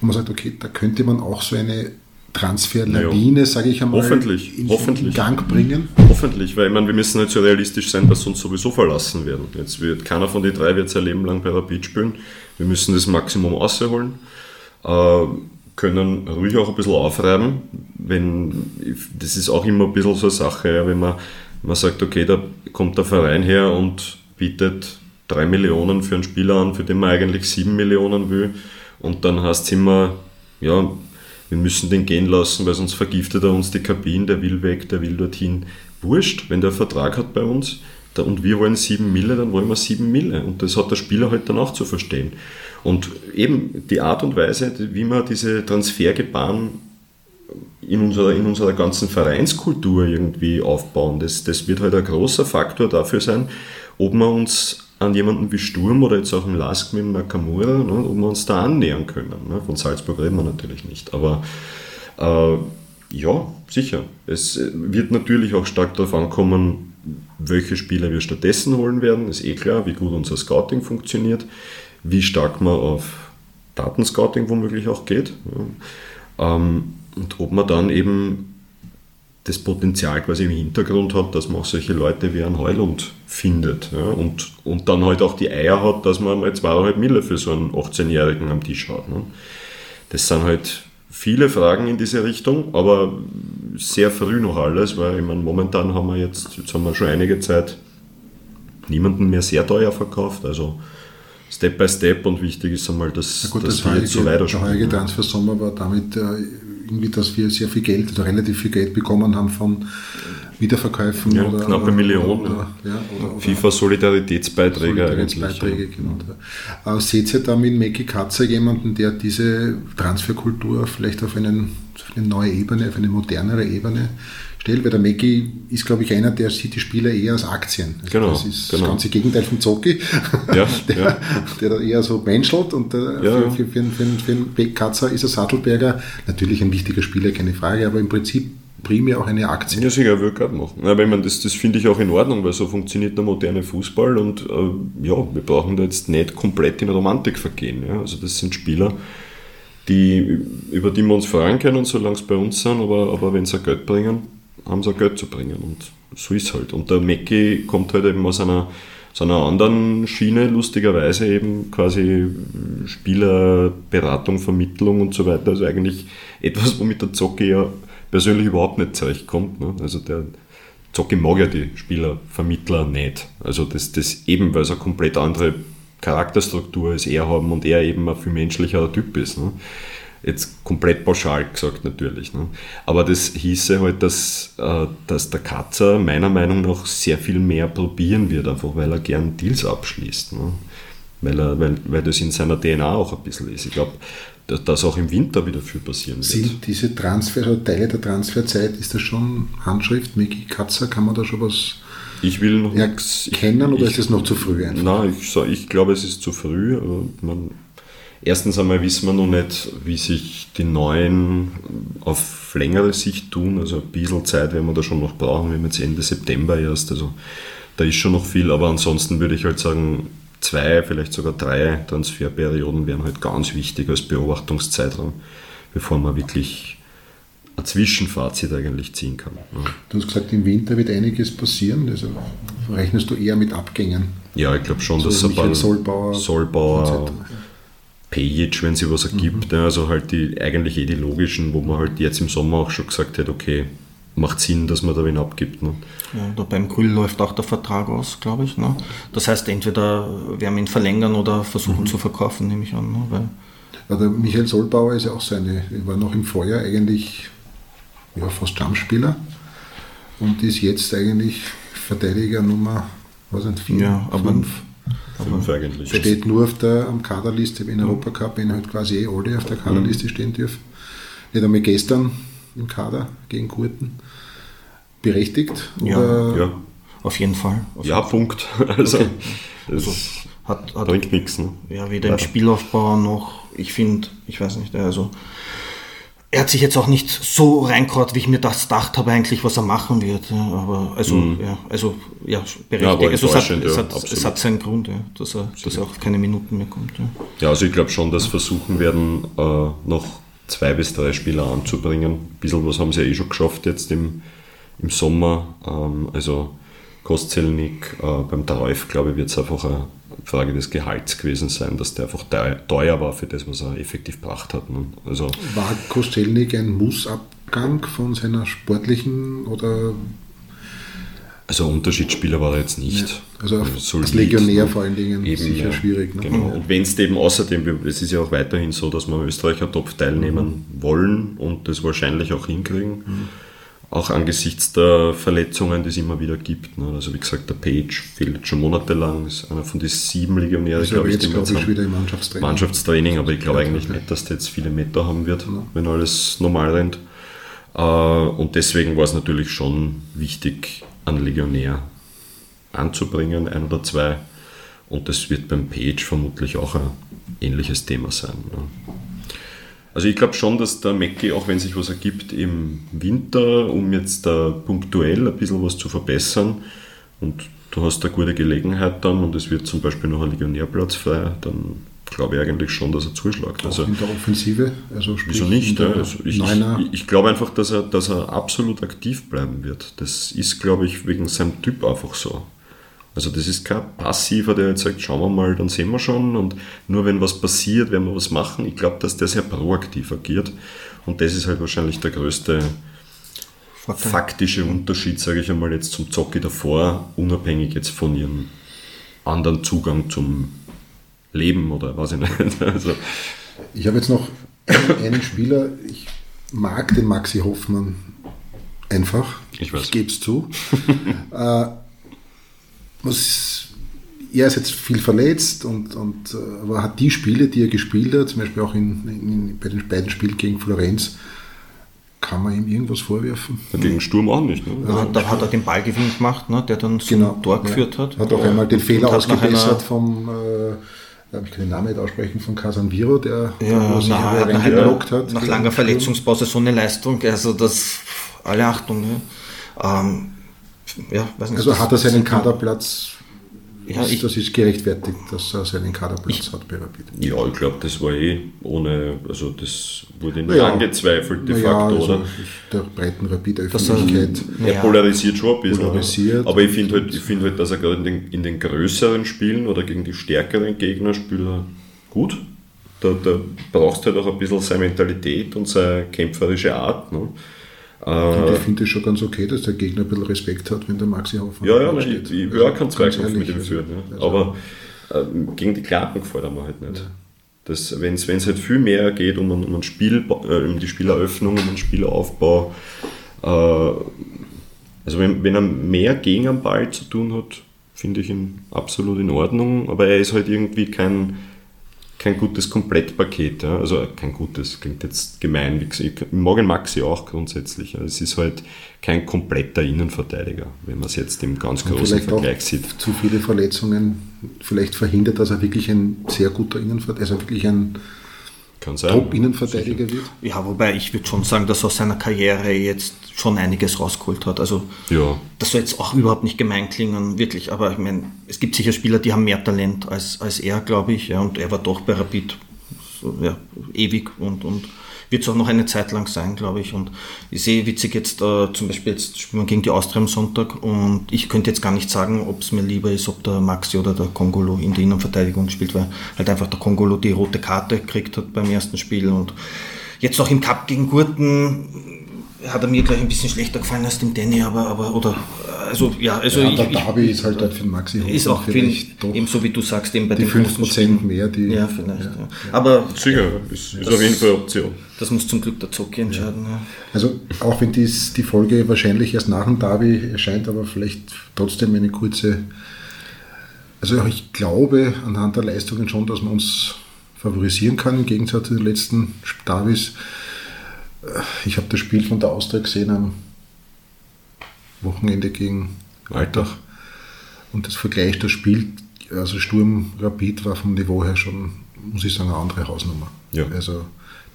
wo man sagt, okay, da könnte man auch so eine Transferlawine, sage ich einmal, hoffentlich, in, hoffentlich. in Gang bringen? Hoffentlich, weil ich meine, wir müssen halt so realistisch sein, dass uns sowieso verlassen werden. Jetzt wird keiner von den drei wird sein Leben lang bei Rapid spielen. Wir müssen das Maximum rausholen, äh, können ruhig auch ein bisschen aufreiben. Wenn, das ist auch immer ein bisschen so eine Sache, wenn man, man sagt, okay, da kommt der Verein her und bietet drei Millionen für einen Spieler an, für den man eigentlich sieben Millionen will. Und dann heißt es immer, ja, wir müssen den gehen lassen, weil sonst vergiftet er uns die Kabine, der will weg, der will dorthin. Wurscht, wenn der Vertrag hat bei uns und wir wollen sieben Mille, dann wollen wir sieben Mille. Und das hat der Spieler halt dann auch zu verstehen. Und eben die Art und Weise, wie man diese Transfergebaren in unserer, in unserer ganzen Vereinskultur irgendwie aufbauen, das, das wird halt ein großer Faktor dafür sein, ob wir uns an jemanden wie Sturm oder jetzt auch im Lask mit Nakamura, ne, ob wir uns da annähern können. Ne? Von Salzburg reden wir natürlich nicht. Aber äh, ja, sicher. Es wird natürlich auch stark darauf ankommen, welche Spieler wir stattdessen holen werden. Ist eh klar, wie gut unser Scouting funktioniert, wie stark man auf Datenscouting womöglich auch geht. Ähm, und ob man dann eben das Potenzial quasi im Hintergrund hat, dass man auch solche Leute wie ein Heulund findet. Und, und dann halt auch die Eier hat, dass man mal zweieinhalb Mille für so einen 18-Jährigen am Tisch hat. Ne? Das sind halt viele Fragen in diese Richtung, aber sehr früh noch alles, weil ich meine, momentan haben wir jetzt, jetzt haben wir schon einige Zeit niemanden mehr sehr teuer verkauft. Also Step by Step und wichtig ist einmal, dass, gut, dass das wir jetzt so weiterspielen. Der heutige Transfer-Sommer war damit äh, irgendwie, dass wir sehr viel Geld oder relativ viel Geld bekommen haben von Wiederverkäufen ja, oder knappe oder, Millionen. Oder, ja, oder, FIFA Solidaritätsbeiträge eigentlich. Genau. Äh, seht ihr da mit Meki Katzer jemanden, der diese Transferkultur vielleicht auf einen auf eine neue Ebene, auf eine modernere Ebene stellt, weil der Mackie ist, glaube ich, einer, der sieht die Spieler eher als Aktien. Also genau. Das ist genau. das ganze Gegenteil von Zocki, ja, der, ja. der da eher so menschelt und der, Ja, für, für, für, für, für einen Katzer ist er Sattelberger natürlich ein wichtiger Spieler, keine Frage, aber im Prinzip primär auch eine Aktie. Ja, sicher, würde gerade machen. Aber ich meine, das, das finde ich auch in Ordnung, weil so funktioniert der moderne Fußball und äh, ja, wir brauchen da jetzt nicht komplett in Romantik vergehen. Ja? Also das sind Spieler, die, über die wir uns freuen können, solange sie bei uns sind, aber, aber wenn sie Geld bringen, haben sie Geld zu bringen und so ist halt. Und der Mackie kommt halt eben aus einer, aus einer anderen Schiene, lustigerweise eben quasi Spielerberatung, Vermittlung und so weiter. Also eigentlich etwas, womit der Zocki ja persönlich überhaupt nicht zurechtkommt. Ne? Also der Zocki mag ja die Spielervermittler nicht. Also das, das eben, weil es eine komplett andere Charakterstruktur als er haben und er eben ein viel menschlicherer Typ ist. Ne? Jetzt komplett pauschal gesagt natürlich. Ne? Aber das hieße halt, dass, äh, dass der Katzer meiner Meinung nach sehr viel mehr probieren wird, einfach weil er gern Deals abschließt. Ne? Weil, er, weil, weil das in seiner DNA auch ein bisschen ist. Ich glaube, dass das auch im Winter wieder viel passieren wird. Sind diese Transfer oder Teile der Transferzeit, ist das schon Handschrift, Mickey Katzer, kann man da schon was Ich will noch nichts- kennen oder ich, ist das noch zu früh einfach? Nein, ich, ich glaube, es ist zu früh. Man, erstens einmal wissen wir noch nicht, wie sich die Neuen auf längere Sicht tun. Also ein bisschen Zeit werden wir da schon noch brauchen. Wir haben jetzt Ende September erst. Also da ist schon noch viel. Aber ansonsten würde ich halt sagen, zwei, vielleicht sogar drei Transferperioden wären halt ganz wichtig als Beobachtungszeitraum, bevor man wirklich ein Zwischenfazit eigentlich ziehen kann. Ja. Du hast gesagt, im Winter wird einiges passieren. Also rechnest du eher mit Abgängen? Ja, ich glaube schon, So dass ein paar Solbauer, Solbauer. Pejic, wenn sie was ergibt, ja, also halt die eigentlich eh die logischen, wo man halt jetzt im Sommer auch schon gesagt hat, okay, macht Sinn, dass man da wen abgibt. Ne? Ja, da beim Grüll läuft auch der Vertrag aus, glaube ich. Ne? Das heißt, entweder werden wir ihn verlängern oder versuchen zu verkaufen, nehme ich an. Ne? Weil, Ja, der Michael Solbauer ist ja auch so eine, er war noch im Vorjahr eigentlich ja, fast Stammspieler und ist jetzt eigentlich Verteidiger Nummer, was nicht, vier, Ja, aber- fünf. Fünf eigentlich. Steht nur auf der am Kaderliste im Europacup, wenn halt quasi eh alle auf der Kaderliste stehen dürfen. Nicht einmal gestern im Kader gegen Kurten. Berechtigt? Ja, Oder Ja, auf jeden Fall. Auf ja, Punkt. Also, Okay. das Hat, hat bringt nichts. Ne? ja, weder im Spielaufbau noch, ich finde, ich weiß nicht, also er hat sich jetzt auch nicht so reingehaut, wie ich mir das gedacht habe eigentlich, was er machen wird. Ja, aber also, ja, also ja, Mhm. Ja, berechtigt. also, es, hat, enttäuschend, es, ja, hat, absolut. es hat seinen Grund, ja, dass, er, dass er auf keine Minuten mehr kommt. Ja. Ja, also ich glaube schon, dass versuchen werden, äh, noch zwei bis drei Spieler anzubringen. Ein bisschen was haben sie ja eh schon geschafft jetzt im, im Sommer. Ähm, also Kostelnik, äh, beim Dreuf, glaube ich, wird es einfach eine Frage des Gehalts gewesen sein, dass der einfach teuer, war für das, was er effektiv gebracht hat. Ne? Also war Kostelnik ein Mussabgang von seiner sportlichen oder Also Unterschiedsspieler war er jetzt nicht. Ja, also Solid, als Legionär ne? vor allen Dingen sicher schwierig, ne? Genau. Und wenn es eben außerdem, es ist ja auch weiterhin so, dass wir Österreicher Top teilnehmen wollen und das wahrscheinlich auch hinkriegen. Auch angesichts der Verletzungen, die es immer wieder gibt. Ne? Also wie gesagt, der Page fehlt jetzt schon monatelang, ist einer von den sieben Legionären, Also aber ich, jetzt glaube ich wieder im Mannschaftstraining. Mannschaftstraining, aber ich glaube Ja, eigentlich nicht, dass der jetzt viele Meter haben wird, wenn alles normal rennt. Äh, Und deswegen war es natürlich schon wichtig, einen Legionär anzubringen, ein oder zwei. Und das wird beim Page vermutlich auch ein ähnliches Thema sein. Ne? Also ich glaube schon, dass der Mackie, auch wenn sich was ergibt im Winter, um jetzt da punktuell ein bisschen was zu verbessern, und du hast eine gute Gelegenheit dann und es wird zum Beispiel noch ein Legionärplatz frei, dann glaube ich eigentlich schon, dass er zuschlägt. Also, in der Offensive. Also Wieso nicht? Ja? Also ich, ich, ich glaube einfach, dass er, dass er absolut aktiv bleiben wird. Das ist, glaube ich, wegen seinem Typ einfach so. Also das ist kein Passiver, der jetzt sagt, schauen wir mal, dann sehen wir schon und nur wenn was passiert, werden wir was machen. Ich glaube, dass der sehr proaktiv agiert und das ist halt wahrscheinlich der größte Vorteil. faktische Unterschied, sage ich einmal, jetzt zum Zocki davor, unabhängig jetzt von ihrem anderen Zugang zum Leben oder was ich nicht. Also, Ich habe jetzt noch einen, Spieler, ich mag den Maxi Hoffmann einfach. Ich. Ich gebe es zu. äh, was, er ist jetzt viel verletzt, und, und, äh, aber hat die Spiele, die er gespielt hat, zum Beispiel auch in, in, bei den beiden Spielen gegen Florenz, kann man ihm irgendwas vorwerfen? Gegen Sturm auch nicht. Ne? Ja, da hat er den Ballgewinn gemacht, ne, der dann zum Genau, Tor ja. geführt hat. Hat auch einmal den Fehler ausgebessert vom, äh, ich keinen Namen nicht aussprechen, von Casanviro, der Ja, sich reingelockt einer, hat. nach langer Sturm. Verletzungspause so eine Leistung, also das, alle Achtung. Ja, ähm, ja weiß nicht. Also hat er seinen Kaderplatz, Ja, ist, ich- das ist gerechtfertigt, dass er seinen Kaderplatz hat bei Rapid. Ja, ich glaube, das war eh ohne, also das wurde nicht Naja, angezweifelt de facto, also oder? ich- der breiten er- Rapid-Öffentlichkeit. Er Naja. polarisiert schon ein bisschen. Polarisiert. Aber ich finde halt, ich find halt, dass er gerade in den, in den größeren Spielen oder gegen die stärkeren Gegner spielt er gut. Da, da brauchst du halt auch ein bisschen seine Mentalität und seine kämpferische Art. Ne? Und Äh, ich finde es schon ganz okay, dass der Gegner ein bisschen Respekt hat, wenn der Maxi Hoffmann ja, ja, ich, steht. ich will Also, auch keinen Zweikampf mit ihm also, führen. Ja. also, Aber ähm, gegen die Knappen gefällt er mir halt nicht. Das, Wenn es halt viel mehr geht um, um, ein Spiel, äh, um die Spieleröffnung, um den Spielaufbau, äh, also wenn, wenn er mehr gegen den Ball zu tun hat, finde ich ihn absolut in Ordnung, aber er ist halt irgendwie kein, kein gutes Komplettpaket. Ja? Also kein gutes, klingt jetzt gemein. Wie gesagt, ich mag den Maxi auch grundsätzlich. ja. Es ist halt kein kompletter Innenverteidiger, wenn man es jetzt im ganz und großen Vergleich sieht. zu viele Verletzungen vielleicht verhindert, dass er wirklich ein sehr guter Innenverteidiger, also wirklich ein Kann sein. Top-Innenverteidiger wird. Ja, wobei ich würde schon sagen, dass er aus seiner Karriere jetzt schon einiges rausgeholt hat. Also Ja, das soll jetzt auch überhaupt nicht gemein klingen, wirklich. Aber ich meine, es gibt sicher Spieler, die haben mehr Talent als, als er, glaube ich. Ja, und er war doch bei Rapid so, ja, ewig und, und wird es auch noch eine Zeit lang sein, glaube ich. Und ich sehe witzig jetzt äh, zum Beispiel, jetzt spielen wir gegen die Austria am Sonntag und ich könnte jetzt gar nicht sagen, ob es mir lieber ist, ob der Maxi oder der Kongolo in der Innenverteidigung spielt, weil halt einfach der Kongolo die rote Karte gekriegt hat beim ersten Spiel und jetzt auch im Cup gegen Gurten hat er mir gleich ein bisschen schlechter gefallen als dem Danny, aber, aber oder also ja, also ja, ich, der ich, Derby ist halt, halt für den Maxi ist Hoffmann auch viel, vielleicht doch ebenso wie du sagst, eben bei die den großen 5% Spielen. mehr, die Ja, vielleicht. Ja. Aber sicher, ist, ist auf jeden Fall eine Option. das muss zum Glück der Zocki entscheiden. Ja. Also auch wenn dies, die Folge wahrscheinlich erst nach dem Derby erscheint, aber vielleicht trotzdem eine kurze. Also ich glaube anhand der Leistungen schon, dass man uns favorisieren kann, im Gegensatz zu den letzten Derbys. Äh, Ich habe das Spiel von der Austria gesehen am Wochenende gegen Altach. Und das Vergleich das Spiel, also Sturm Rapid war vom Niveau her schon, muss ich sagen, eine andere Hausnummer. Ja. Also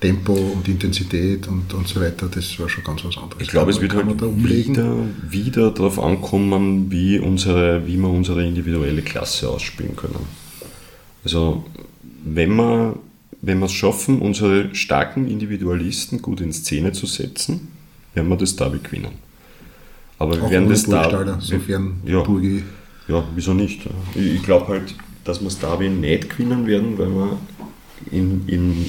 Tempo und Intensität und, und so weiter, das war schon ganz was anderes. Ich glaube, es wird halt wieder, wieder darauf ankommen, wie, unsere, wie wir unsere individuelle Klasse ausspielen können. Also, wenn wir, wenn wir es schaffen, unsere starken Individualisten gut in Szene zu setzen, werden wir das Derby gewinnen. Aber wir Auch werden das. Burgstaller, sofern ja, Burgi ja, wieso nicht? Ich, ich glaube halt, dass wir das Derby nicht gewinnen werden, weil wir in, im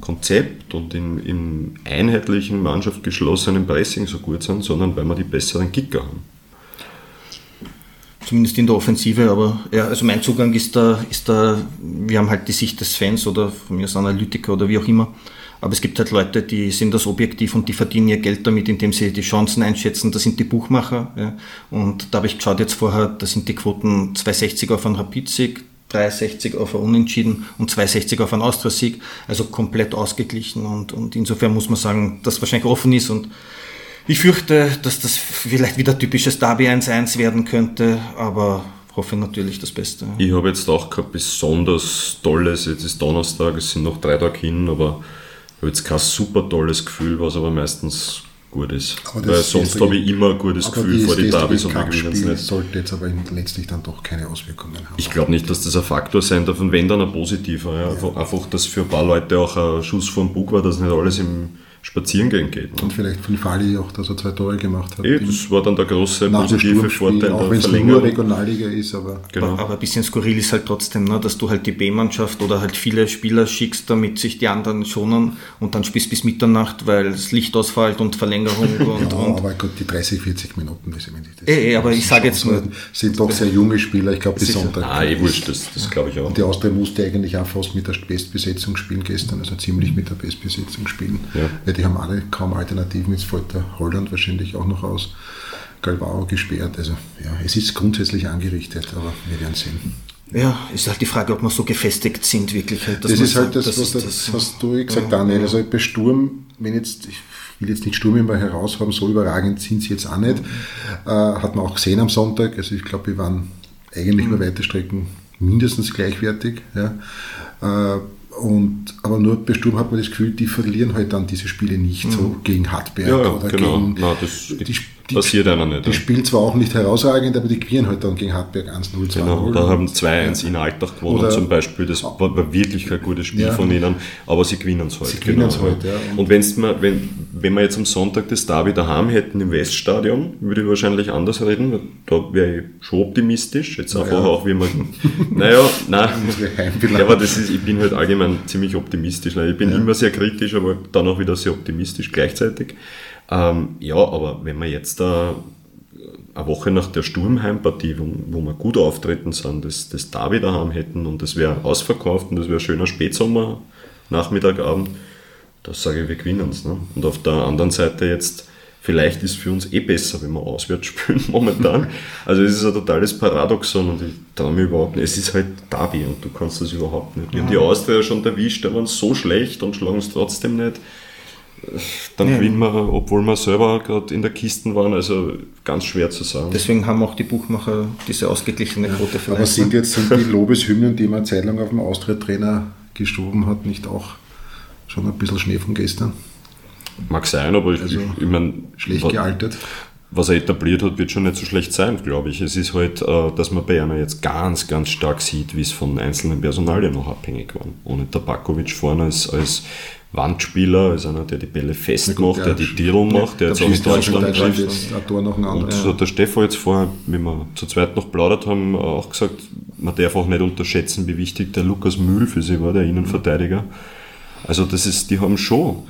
Konzept und in, im einheitlichen, mannschaftsgeschlossenen Pressing so gut sind, sondern weil wir die besseren Kicker haben. Zumindest in der Offensive, aber ja, also mein Zugang ist da, ist da, wir haben halt die Sicht des Fans oder von mir als Analytiker oder wie auch immer. Aber es gibt halt Leute, die sind das objektiv und die verdienen ihr Geld damit, indem sie die Chancen einschätzen. Das sind die Buchmacher. Ja. Und da habe ich geschaut jetzt vorher, da sind die Quoten 260 auf einen Rapid-Sieg, 360 auf ein Unentschieden und 260 auf einen Austria-Sieg. Also komplett ausgeglichen. Und, und insofern muss man sagen, dass wahrscheinlich offen ist und ich fürchte, dass das vielleicht wieder typisches Derby 1-1 werden könnte, aber hoffe natürlich das Beste. Ich habe jetzt auch kein besonders tolles, jetzt ist Donnerstag, es sind noch drei Tage hin, aber habe jetzt kein super tolles Gefühl, was aber meistens gut ist. Weil sonst habe ich immer ein gutes Gefühl vor die Derbys und wir gewinnen es nicht. sollte jetzt aber letztlich dann doch keine Auswirkungen haben. Ich glaube nicht, dass das ein Faktor sein darf und wenn dann ein positiver. Ja. Einfach, einfach, dass für ein paar Leute auch ein Schuss vom Bug war, dass nicht alles im Spazierengehen geht. und Ne? vielleicht von Fali auch, dass er zwei Tore gemacht hat. Im- das war dann der große positive Vorteil auch der wenn es nur. Regionalliga ist, aber Genau. Aber, aber ein bisschen skurril ist halt trotzdem, ne, dass du halt die B-Mannschaft oder halt viele Spieler schickst, damit sich die anderen schonen und dann spielst bis Mitternacht, weil das Licht ausfällt und Verlängerung und, ja, und aber gut, die 30, 40 Minuten, das, wenn ich das Eh, aber ich sage jetzt nur- sind doch sehr junge Spieler, ich glaube bis. Sonntag. Ah, eh wurscht, das, das glaube ich auch. Und die Austria musste eigentlich auch fast mit der Bestbesetzung spielen gestern, also ziemlich mit der Bestbesetzung spielen. Ja. Die haben alle kaum Alternativen, jetzt fällt der Holland wahrscheinlich auch noch aus. Galvao gesperrt, also ja, es ist grundsätzlich angerichtet, aber wir werden sehen. ja, ist halt die Frage, ob wir so gefestigt sind, wirklich. Halt, Das ist halt das, das was ist das, hast du eh gesagt, Ja, Daniel. ja. Also bei Sturm, wenn jetzt, will jetzt nicht Sturm immer heraushaben, so überragend sind sie jetzt auch nicht. Äh, hat man auch gesehen am Sonntag. Also ich glaube, wir waren eigentlich mhm. über weite Strecken mindestens gleichwertig. Ja. Äh, und, aber nur bei Sturm hat man das Gefühl, die verlieren halt dann diese Spiele nicht mhm. so gegen Hartberg ja, oder genau. gegen. Das die, die, passiert einer nicht. Die ja. spielen zwar auch nicht herausragend, aber die gewinnen halt dann gegen Hartberg 1-0, 2-0. Genau, da haben 2-1 ja. in Alltag gewonnen oder, zum Beispiel. Das war, war, wirklich kein gutes Spiel ja. von ihnen, aber sie gewinnen es halt. Sie gewinnen es genau. halt, ja. Und, und wenn's mal, wenn, wenn wir jetzt am Sonntag das Derby daheim hätten im Weststadion, würde ich wahrscheinlich anders reden. Da wäre ich schon optimistisch. Jetzt einfach ja. auch, wie man. naja, nein. ja, aber das ist, ich bin halt allgemein ziemlich optimistisch. Ich bin immer sehr kritisch, aber dann auch wieder sehr optimistisch gleichzeitig. Ähm, ja, aber wenn wir jetzt da eine Woche nach der Sturmheimpartie, wo, wo wir gut auftreten sind, das, das Derby daheim hätten und das wäre ausverkauft und das wäre schöner Spätsommer, Nachmittagabend, das sage ich, wir gewinnen es. Ne? Und auf der anderen Seite jetzt, vielleicht ist es für uns eh besser, wenn wir auswärts spielen momentan. Also es ist ein totales Paradoxon und ich traue mir überhaupt nicht. Es ist halt Derby und du kannst das überhaupt nicht. Wir haben die Austria schon erwischt, da waren so schlecht und schlagen es trotzdem nicht dann ja. gewinnen wir, obwohl wir selber gerade in der Kiste waren. Also ganz schwer zu sagen. Deswegen haben auch die Buchmacher diese ausgeglichene Quote vielleicht. Aber sind jetzt sind die Lobeshymnen, die man eine Zeit lang auf dem Austria-Trainer geschoben hat, nicht auch schon ein bisschen Schnee von gestern? Mag sein, aber ich, also ich, ich meine. Schlecht gealtert was er etabliert hat, wird schon nicht so schlecht sein, glaube ich. Es ist halt, äh, dass man bei einer jetzt ganz, ganz stark sieht, wie es von einzelnen Personalien noch abhängig war. Ohne Tabakovic vorne als, als Wandspieler, als einer, der die Bälle festmacht, der, der die Titel macht, der jetzt auch in Deutschland trifft. Und so hat der Stefan jetzt vorher, wie wir zu zweit noch plaudert haben, auch gesagt, man darf auch nicht unterschätzen, wie wichtig der Lukas Mühl für sie war, der Innenverteidiger. Also das ist, die haben schon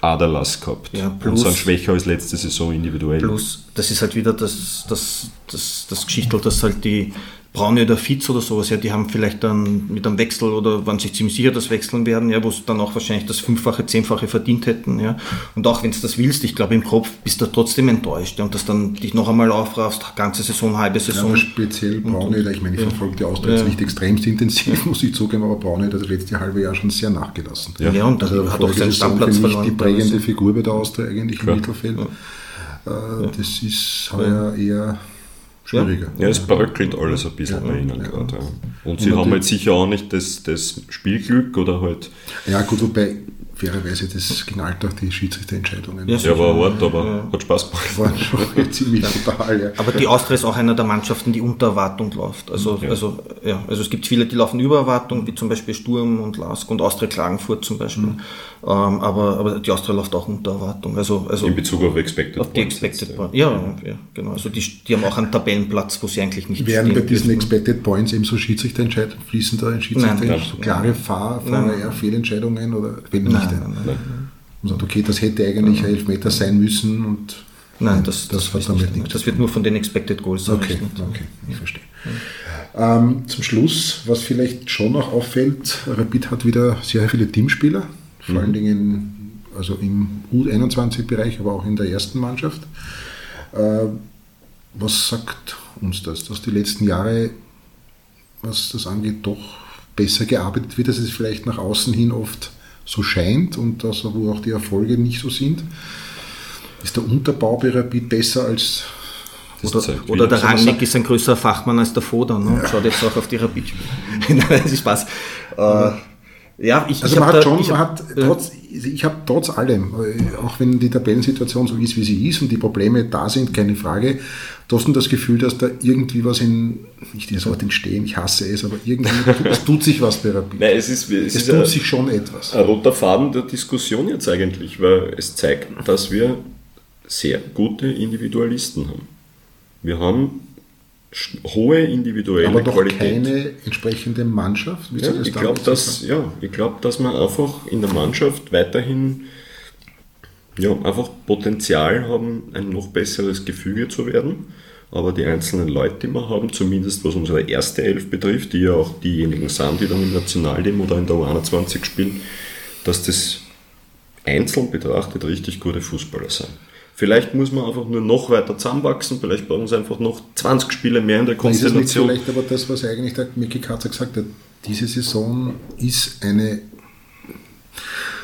Aderlass gehabt ja, plus, und sind schwächer als letzte Saison individuell. Plus, das ist halt wieder das, das, das, das Geschichtel, dass halt die Braune oder Fitz oder sowas, ja, die haben vielleicht dann mit einem Wechsel oder waren sich ziemlich sicher, dass wechseln werden, ja, wo sie dann auch wahrscheinlich das Fünffache, Zehnfache verdient hätten, ja. Und auch wenn du das willst, ich glaube im Kopf bist du trotzdem enttäuscht, ja, und dass dann dich noch einmal aufraffst, ganze Saison, halbe Saison. Ja, speziell Braune, ich meine, ich ja. verfolge die Austria jetzt nicht extremst intensiv, muss ich zugeben, aber Braune hat das letzte halbe Jahr schon sehr nachgelassen. Ja, ja und also hat auch seinen Stammplatz verloren. die prägende Figur bei der Austria eigentlich im Mittelfeld. Äh, das ist heuer eher schwieriger. Ja, es bröckelt alles ein bisschen ja, bei ihnen ja. gerade. Ja. Und sie Und haben halt sicher auch nicht das, das Spielglück oder halt. Ja, gut, wobei fairerweise, das ging halt auch die Schiedsrichterentscheidungen. Ja, ja war hart, aber ja. hat Spaß gemacht. War schon ziemlich brutal, ja. Aber die Austria ist auch einer der Mannschaften, die unter Erwartung läuft. Also, ja. also, ja, also es gibt viele, die laufen über Erwartung, wie zum Beispiel Sturm und Lask und Austria Klagenfurt zum Beispiel. Mhm. Ähm, aber, aber die Austria läuft auch unter Erwartung. Also, also In Bezug auf Expected auf die Expected Points. Ja. ja, genau. Also die, die haben auch einen Tabellenplatz, wo sie eigentlich nicht Werden bei diesen dürfen. Expected Points eben so Schiedsrichterentscheidungen, fließen da in Schiedsrichter so klare Fahr, Fehlentscheidungen oder fehlen nicht ein? Nein, nein. Und sagt, okay, das hätte eigentlich ein Elfmeter sein müssen und Nein, das, das, das, nicht. das wird nur von den Expected Goals okay, errechnet. Okay, ich verstehe. Ähm, zum Schluss, was vielleicht schon noch auffällt, Rapid hat wieder sehr viele Teamspieler, vor mhm. allen Dingen also im U21-Bereich, aber auch in der ersten Mannschaft. Äh, was sagt uns das, dass die letzten Jahre, was das angeht, doch besser gearbeitet wird, dass es vielleicht nach außen hin oft so scheint und dass, wo auch die Erfolge nicht so sind. Ist der Unterbau bei Rapid besser als oder, oder der Rangnick ist ein größerer Fachmann als der Foda ne? Schaut jetzt auch auf die Rapid. Nein, das ist Spaß. Äh, ja, ich, also ich man hat schon, ich man hat trotz, ich habe trotz allem, äh, auch wenn die Tabellensituation so ist, wie sie ist und die Probleme da sind, keine Frage, trotzdem das Gefühl, dass da irgendwie was in, nicht das Wort entstehen, ich hasse es, aber irgendwie es tut sich was bei Rapid. Nein, es ist, es, es tut ein, sich schon etwas. Ein roter Faden der Diskussion jetzt eigentlich, weil es zeigt, dass wir sehr gute Individualisten haben. Wir haben hohe individuelle Aber doch Qualität. keine entsprechende Mannschaft? Ja, ich glaube, dass, ja, glaub, dass man einfach in der Mannschaft weiterhin ja, einfach Potenzial haben, ein noch besseres Gefüge zu werden. Aber die einzelnen Leute, die wir haben, zumindest was unsere erste Elf betrifft, die ja auch diejenigen sind, die dann im Nationalteam oder in der U21 spielen, dass das einzeln betrachtet richtig gute Fußballer sind. Vielleicht muss man einfach nur noch weiter zusammenwachsen, vielleicht brauchen es einfach noch 20 Spiele mehr in der Konstellation. Ist das nicht vielleicht aber das, was eigentlich der Mickey Katzer gesagt hat, diese Saison ist eine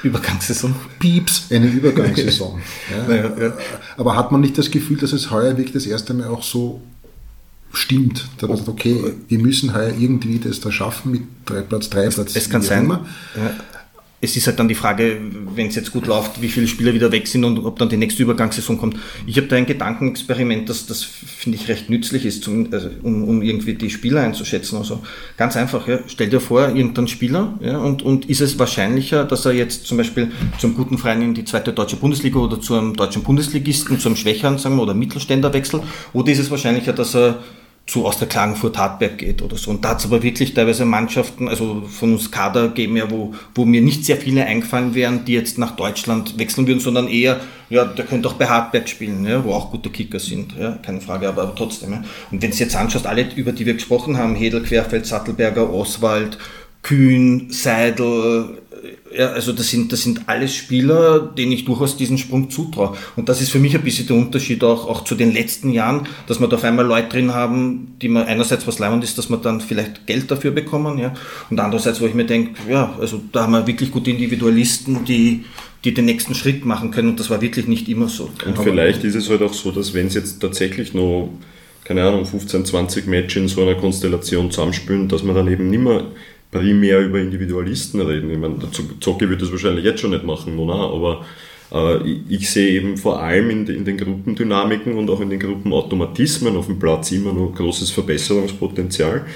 Übergangssaison. Pieps, eine Übergangssaison. ja. Naja, ja. Aber hat man nicht das Gefühl, dass es heuer wirklich das erste Mal auch so stimmt? Da man sagt, okay, wir müssen heuer irgendwie das da schaffen mit drei, Platz 3, Platz Es kann sein. Es ist halt dann die Frage, wenn es jetzt gut läuft, wie viele Spieler wieder weg sind und ob dann die nächste Übergangssaison kommt. Ich habe da ein Gedankenexperiment, das, das finde ich recht nützlich ist, zum, also, um, um irgendwie die Spieler einzuschätzen. Also ganz einfach, ja, stell dir vor, irgendein Spieler, ja, und, und ist es wahrscheinlicher, dass er jetzt zum Beispiel zum guten Verein in die zweite deutsche Bundesliga oder zu einem deutschen Bundesligisten, zu einem Schwächeren, sagen wir, oder Mittelständler wechselt, oder ist es wahrscheinlicher, dass er zu aus der Klagenfurt Hartberg geht oder so. Und da hat es aber wirklich teilweise Mannschaften, also von uns Kader geben ja, wo, wo mir nicht sehr viele eingefallen wären, die jetzt nach Deutschland wechseln würden, sondern eher, ja, der könnte auch bei Hartberg spielen, ja, wo auch gute Kicker sind, ja, keine Frage, aber, aber trotzdem. Ja. Und wenn du jetzt anschaust, alle, über die wir gesprochen haben, Hedel, Querfeld, Sattelberger, Oswald, Kühn, Seidel, ja, also das sind, das sind alles Spieler, denen ich durchaus diesen Sprung zutraue. Und das ist für mich ein bisschen der Unterschied auch, auch zu den letzten Jahren, dass wir da auf einmal Leute drin haben, die man einerseits was leibend ist, dass wir dann vielleicht Geld dafür bekommen, ja. Und andererseits, wo ich mir denke, ja, also da haben wir wirklich gute Individualisten, die, die den nächsten Schritt machen können. Und das war wirklich nicht immer so. Und Aber vielleicht ist es halt auch so, dass wenn es jetzt tatsächlich noch keine Ahnung, 15, 20 Matches in so einer Konstellation zusammenspielen, dass man dann eben nicht mehr primär über Individualisten reden. Ich meine, Zocke wird das wahrscheinlich jetzt schon nicht machen, no, aber äh, ich sehe eben vor allem in, den Gruppendynamiken und auch in den Gruppenautomatismen auf dem Platz immer noch großes Verbesserungspotenzial.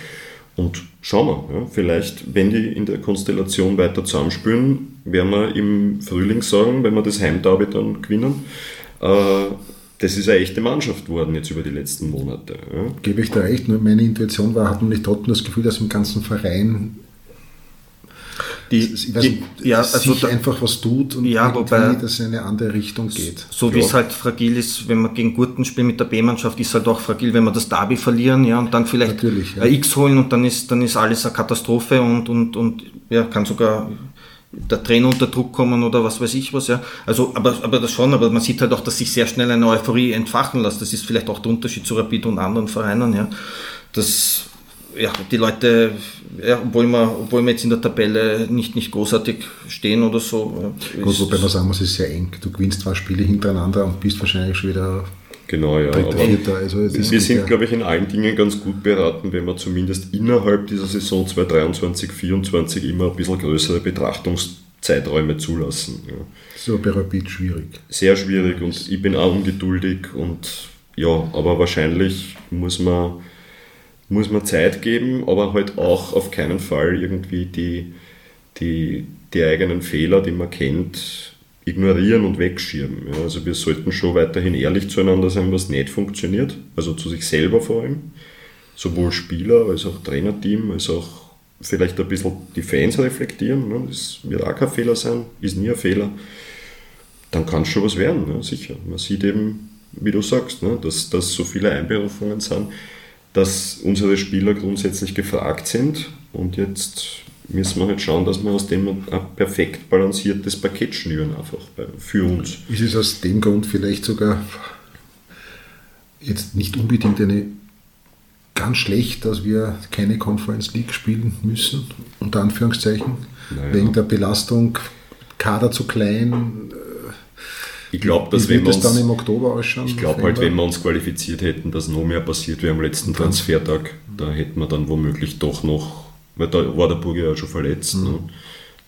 Und schauen wir, ja, vielleicht, wenn die in der Konstellation weiter zusammenspielen, werden wir im Frühling sagen, wenn wir das Heimderby dann gewinnen, äh, das ist eine echte Mannschaft geworden jetzt über die letzten Monate. Ja. Gebe ich da recht, nur meine Intuition war, hat man nicht trotzdem das Gefühl, dass im ganzen Verein die, weiß, die ja, also sich da, einfach was tut und ja, wobei, dass es in eine andere Richtung geht. So wie es halt fragil ist, wenn man gegen Gurten spielt mit der B-Mannschaft, ist es halt auch fragil, wenn wir das Derby verlieren, ja, und dann vielleicht ja. X holen und dann ist, dann ist alles eine Katastrophe und, und, und ja, kann sogar der Trainer unter Druck kommen oder was weiß ich was, ja. Also, aber, aber das schon, aber man sieht halt auch, dass sich sehr schnell eine Euphorie entfachen lässt. Das ist vielleicht auch der Unterschied zu Rapid und anderen Vereinen, ja. Das, ja, die Leute, ja, obwohl, wir, obwohl wir jetzt in der Tabelle nicht, nicht großartig stehen oder so. Gut, wobei man sagen muss, es ist sehr eng. Du gewinnst zwei Spiele hintereinander und bist wahrscheinlich schon wieder Genau, ja. Vierter. Also wir sind, glaube ich, in allen Dingen ganz gut beraten, wenn wir zumindest innerhalb dieser Saison 2023, 2024 immer ein bisschen größere Betrachtungszeiträume zulassen. Ja. So bei Rapid schwierig. Sehr schwierig und ich bin auch ungeduldig und ja, aber wahrscheinlich muss man muss man Zeit geben, aber halt auch auf keinen Fall irgendwie die, die, die eigenen Fehler, die man kennt, ignorieren und wegschirmen. Ja, also wir sollten schon weiterhin ehrlich zueinander sein, was nicht funktioniert, also zu sich selber vor allem, sowohl Spieler als auch Trainerteam, als auch vielleicht ein bisschen die Fans reflektieren. Ne? Das wird auch kein Fehler sein, ist nie ein Fehler. Dann kann es schon was werden, ne? sicher. Man sieht eben, wie du sagst, ne? dass, dass so viele Einberufungen sind dass unsere Spieler grundsätzlich gefragt sind und jetzt müssen wir halt schauen, dass wir aus dem ein perfekt balanciertes Paket schnüren, einfach für uns. Ist es aus dem Grund vielleicht sogar jetzt nicht unbedingt eine ganz schlecht, dass wir keine Conference League spielen müssen, unter Anführungszeichen, naja. wegen der Belastung, Kader zu klein, ich glaube, dass wenn wir uns, dann im Oktober ausschauen? Ich glaube halt, wenn wir uns qualifiziert hätten, dass noch mehr passiert wäre am letzten Transfertag. Da hätten wir dann womöglich doch noch, weil da war der Burger ja schon verletzt. Mhm. Ne?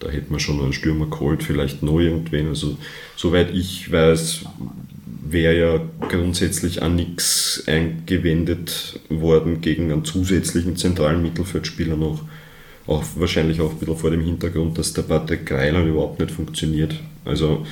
Da hätten wir schon einen Stürmer geholt, vielleicht noch irgendwen. Also, soweit ich weiß, wäre ja grundsätzlich an nichts eingewendet worden gegen einen zusätzlichen zentralen Mittelfeldspieler noch. Auch wahrscheinlich auch ein bisschen vor dem Hintergrund, dass der Patrick Greiler überhaupt nicht funktioniert. Also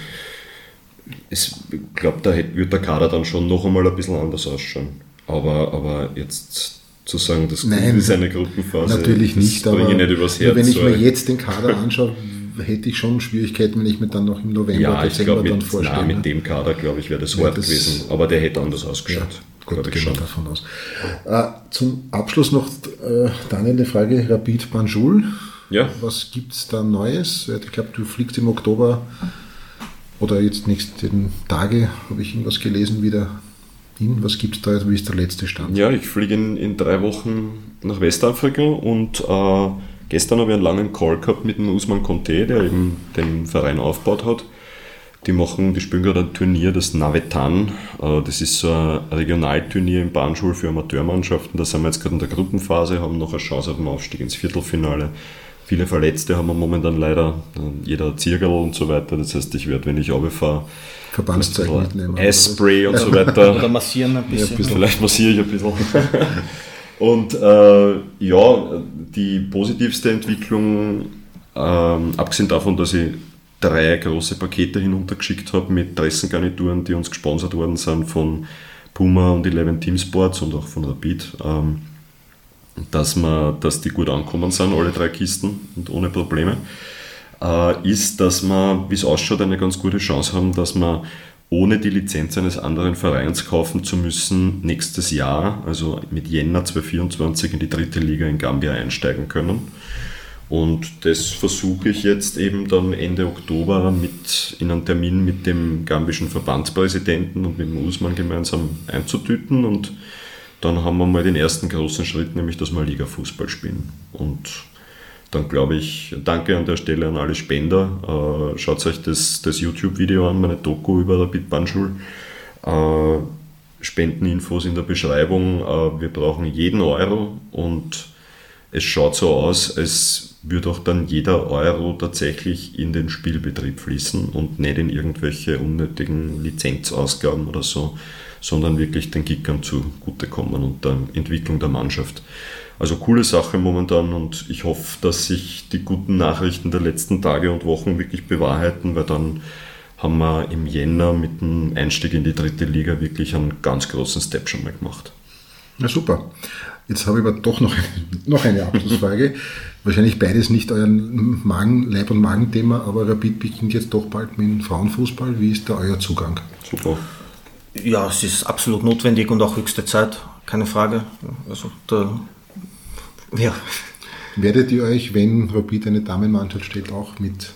ich glaube, da wird der Kader dann schon noch einmal ein bisschen anders ausschauen. Aber, aber jetzt zu sagen, das Nein, ist eine Gruppenphase, natürlich nicht, aber nicht übers Herz, wenn ich mir jetzt den Kader anschaue, hätte ich schon Schwierigkeiten, wenn ich mir dann noch im November, ja, Dezember glaub, mit, dann vorstelle. Ja, mit dem Kader, glaube ich, wäre das hart gewesen, aber der hätte anders ausgeschaut. Ja, gut, gehen wir davon aus. Äh, zum Abschluss noch, äh, Daniel, eine Frage, Rapid Banjul. Ja. Was gibt es da Neues? Ich glaube, du fliegst im Oktober oder jetzt nächsten Tage habe ich irgendwas gelesen wieder hin. Was gibt es da jetzt? Wie ist der letzte Stand? Ja, ich fliege in, in drei Wochen nach Westafrika und äh, Gestern habe ich einen langen Call gehabt mit dem Usman Conte, der eben den Verein aufgebaut hat. Die machen, die spielen gerade ein Turnier, das Navetan. Äh, das ist so ein Regionalturnier im Bahnschul für Amateurmannschaften. Da sind wir jetzt gerade in der Gruppenphase, haben noch eine Chance auf den Aufstieg ins Viertelfinale. Viele Verletzte haben wir momentan leider, jeder Zirkel und so weiter. Das heißt, ich werde, wenn ich runterfahre, Verbandszeug mitnehmen. Eisspray und so weiter. Oder massieren ein bisschen. Ja, ein bisschen. Vielleicht massiere ich ein bisschen. und äh, ja, die positivste Entwicklung, ähm, abgesehen davon, dass ich drei große Pakete hinuntergeschickt habe mit Dressengarnituren, die uns gesponsert worden sind von Puma und Eleven Team Sports und auch von Rapid, ähm, dass, wir, dass die gut ankommen sind, alle drei Kisten und ohne Probleme, äh, ist, dass wir, wie es ausschaut, eine ganz gute Chance haben, dass wir ohne die Lizenz eines anderen Vereins kaufen zu müssen, nächstes Jahr, also mit Jänner 2024 in die dritte Liga in Gambia einsteigen können. Und das versuche ich jetzt eben dann Ende Oktober mit, in einem Termin mit dem gambischen Verbandspräsidenten und mit dem Usman gemeinsam einzutüten. Und dann haben wir mal den ersten großen Schritt, nämlich dass wir Liga-Fußball spielen. Und dann glaube ich, danke an der Stelle an alle Spender. Äh, schaut euch das, das YouTube-Video an, meine Doku über der Bitbanschul. Äh, Spendeninfos in der Beschreibung. Äh, wir brauchen jeden Euro und es schaut so aus, als würde auch dann jeder Euro tatsächlich in den Spielbetrieb fließen und nicht in irgendwelche unnötigen Lizenzausgaben oder so, sondern wirklich den Kickern zugutekommen und der Entwicklung der Mannschaft. Also coole Sache momentan und ich hoffe, dass sich die guten Nachrichten der letzten Tage und Wochen wirklich bewahrheiten, weil dann haben wir im Jänner mit dem Einstieg in die dritte Liga wirklich einen ganz großen Step schon mal gemacht. Na super. Jetzt habe ich aber doch noch, noch eine Abschlussfrage. Wahrscheinlich beides nicht euer Magen, Leib- und Magenthema, aber Rapid beginnt jetzt doch bald mit dem Frauenfußball. Wie ist da euer Zugang? Super. Ja, es ist absolut notwendig und auch höchste Zeit, keine Frage. Also da, ja. Werdet ihr euch, wenn Rapid eine Damenmannschaft stellt, auch mit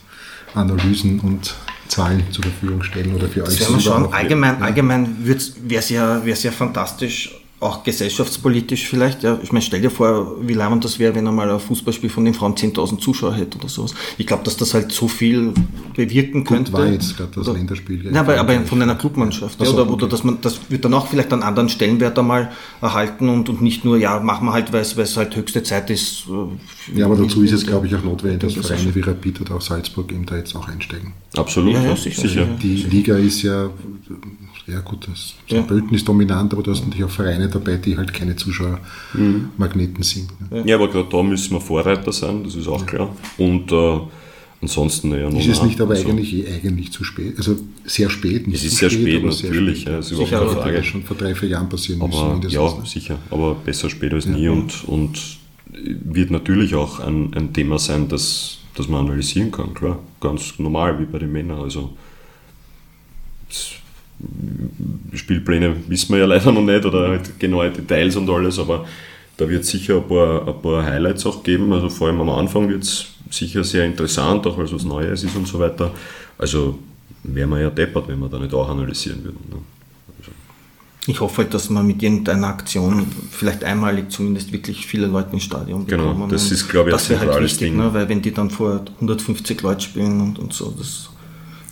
Analysen und Zahlen zur Verfügung stellen oder für euch? Das schon. Allgemein, ja. allgemein wäre es ja, ja fantastisch, auch gesellschaftspolitisch vielleicht. Ja. Ich meine, stell dir vor, wie leimend das wäre, wenn einmal ein Fußballspiel von den Frauen 10.000 Zuschauer hätte oder sowas. Ich glaube, dass das halt so viel bewirken könnte. Gut war jetzt gerade das oder, Länderspiel. Ja, aber, aber von einer Clubmannschaft. Ja, oder, oder dass man, das wird dann auch vielleicht einen anderen Stellenwert einmal erhalten und, und nicht nur, ja, machen wir halt, weil es halt höchste Zeit ist. Äh, ja, aber dazu ist es, glaube ich, auch notwendig, dass Vereine wie Rapid oder auch Salzburg eben da jetzt auch einsteigen. Absolut, ja, ja, sicher. sicher. Die Liga ist ja ja gut, das ja. Bölten ist dominant, aber du hast natürlich auch Vereine dabei, die halt keine Zuschauermagneten mhm. sind. Ne? Ja, aber gerade da müssen wir Vorreiter sein, das ist auch klar. Und äh, ansonsten, ja, Ist es nicht aber also, eigentlich eh eigentlich zu spät? Also sehr spät, nicht Es ist sehr spät, spät natürlich, spät. ja, das ist sicher, überhaupt keine Frage. schon vor drei, vier Jahren passieren aber, müssen. Ja, ne? sicher, aber besser spät als nie und, und wird natürlich auch ein, ein Thema sein, das, das man analysieren kann, klar. Ganz normal, wie bei den Männern. Also, Spielpläne wissen wir ja leider noch nicht oder halt genaue Details und alles, aber da wird es sicher ein paar, ein paar Highlights auch geben. Also vor allem am Anfang wird es sicher sehr interessant, auch weil es was Neues ist und so weiter. Also wären wir ja deppert, wenn wir da nicht auch analysieren würden. Ne? Also. Ich hoffe halt, dass man mit irgendeiner Aktion vielleicht einmalig zumindest wirklich viele Leute ins Stadion bekommen. Genau, das ist, glaube ich, ein halt zentrales halt wichtig, Ding. Ne? Weil wenn die dann vor 150 Leuten spielen und, und so, das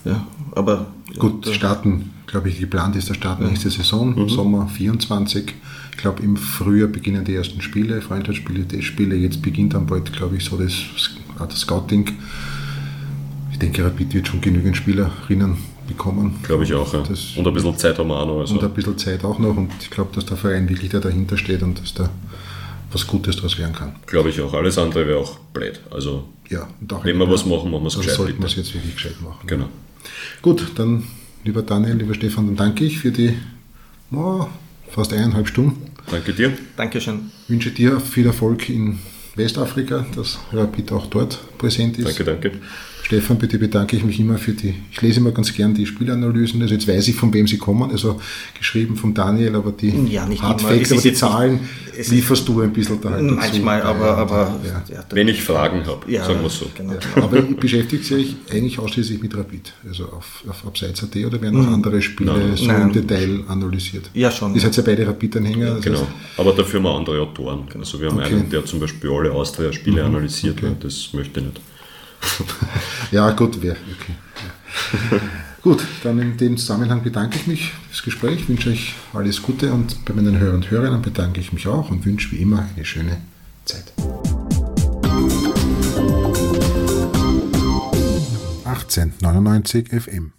ja, aber gut, ja, starten, glaube ich, geplant ist der Start nächste Saison, mhm. Sommer 24. Ich glaube, im Frühjahr beginnen die ersten Spiele, Freundschaftsspiele, Testspiele. Jetzt beginnt dann bald, glaube ich, so das, das Scouting. Ich denke, Rapid wird schon genügend Spielerinnen bekommen. Glaube ich auch, ja. Das, und ein bisschen Zeit haben wir auch noch. Also. Und ein bisschen Zeit auch noch. Und ich glaube, dass der Verein wirklich da dahinter steht und dass da was Gutes daraus werden kann. Glaube ich auch. Alles andere wäre auch blöd. Also, ja, wenn wir was machen, machen wir es gescheit. sollten wir es jetzt wirklich gescheit machen. Genau. Gut, dann lieber Daniel, lieber Stefan, dann danke ich für die oh, fast eineinhalb Stunden. Danke dir. Dankeschön. Ich wünsche dir viel Erfolg in Westafrika, dass Rapid auch dort präsent ist. Danke, danke. Stefan, bitte bedanke ich mich immer für die, ich lese immer ganz gern die Spielanalysen, also jetzt weiß ich, von wem sie kommen, also geschrieben von Daniel, aber die ja, nicht Hardfacts, aber die Zahlen lieferst du ein bisschen da halt Manchmal, dazu. aber, aber ja. Ja, wenn ich Fragen habe, ja, sagen wir so. Genau. Aber beschäftigt Sie euch eigentlich ausschließlich mit Rapid, also auf, auf Abseits.at oder werden auch mhm. andere Spiele Nein. so Nein. im Detail analysiert? Ja, schon. Ihr seid ja beide Rapid-Anhänger. Also genau, aber dafür haben wir andere Autoren. Also wir haben okay. einen, der zum Beispiel alle Austria-Spiele mhm. analysiert, okay. das möchte ich nicht. ja, gut, okay. Ja. Gut, dann in dem Zusammenhang bedanke ich mich fürs Gespräch, wünsche euch alles Gute und bei meinen Hörern und Hörern bedanke ich mich auch und wünsche wie immer eine schöne Zeit. 1899 FM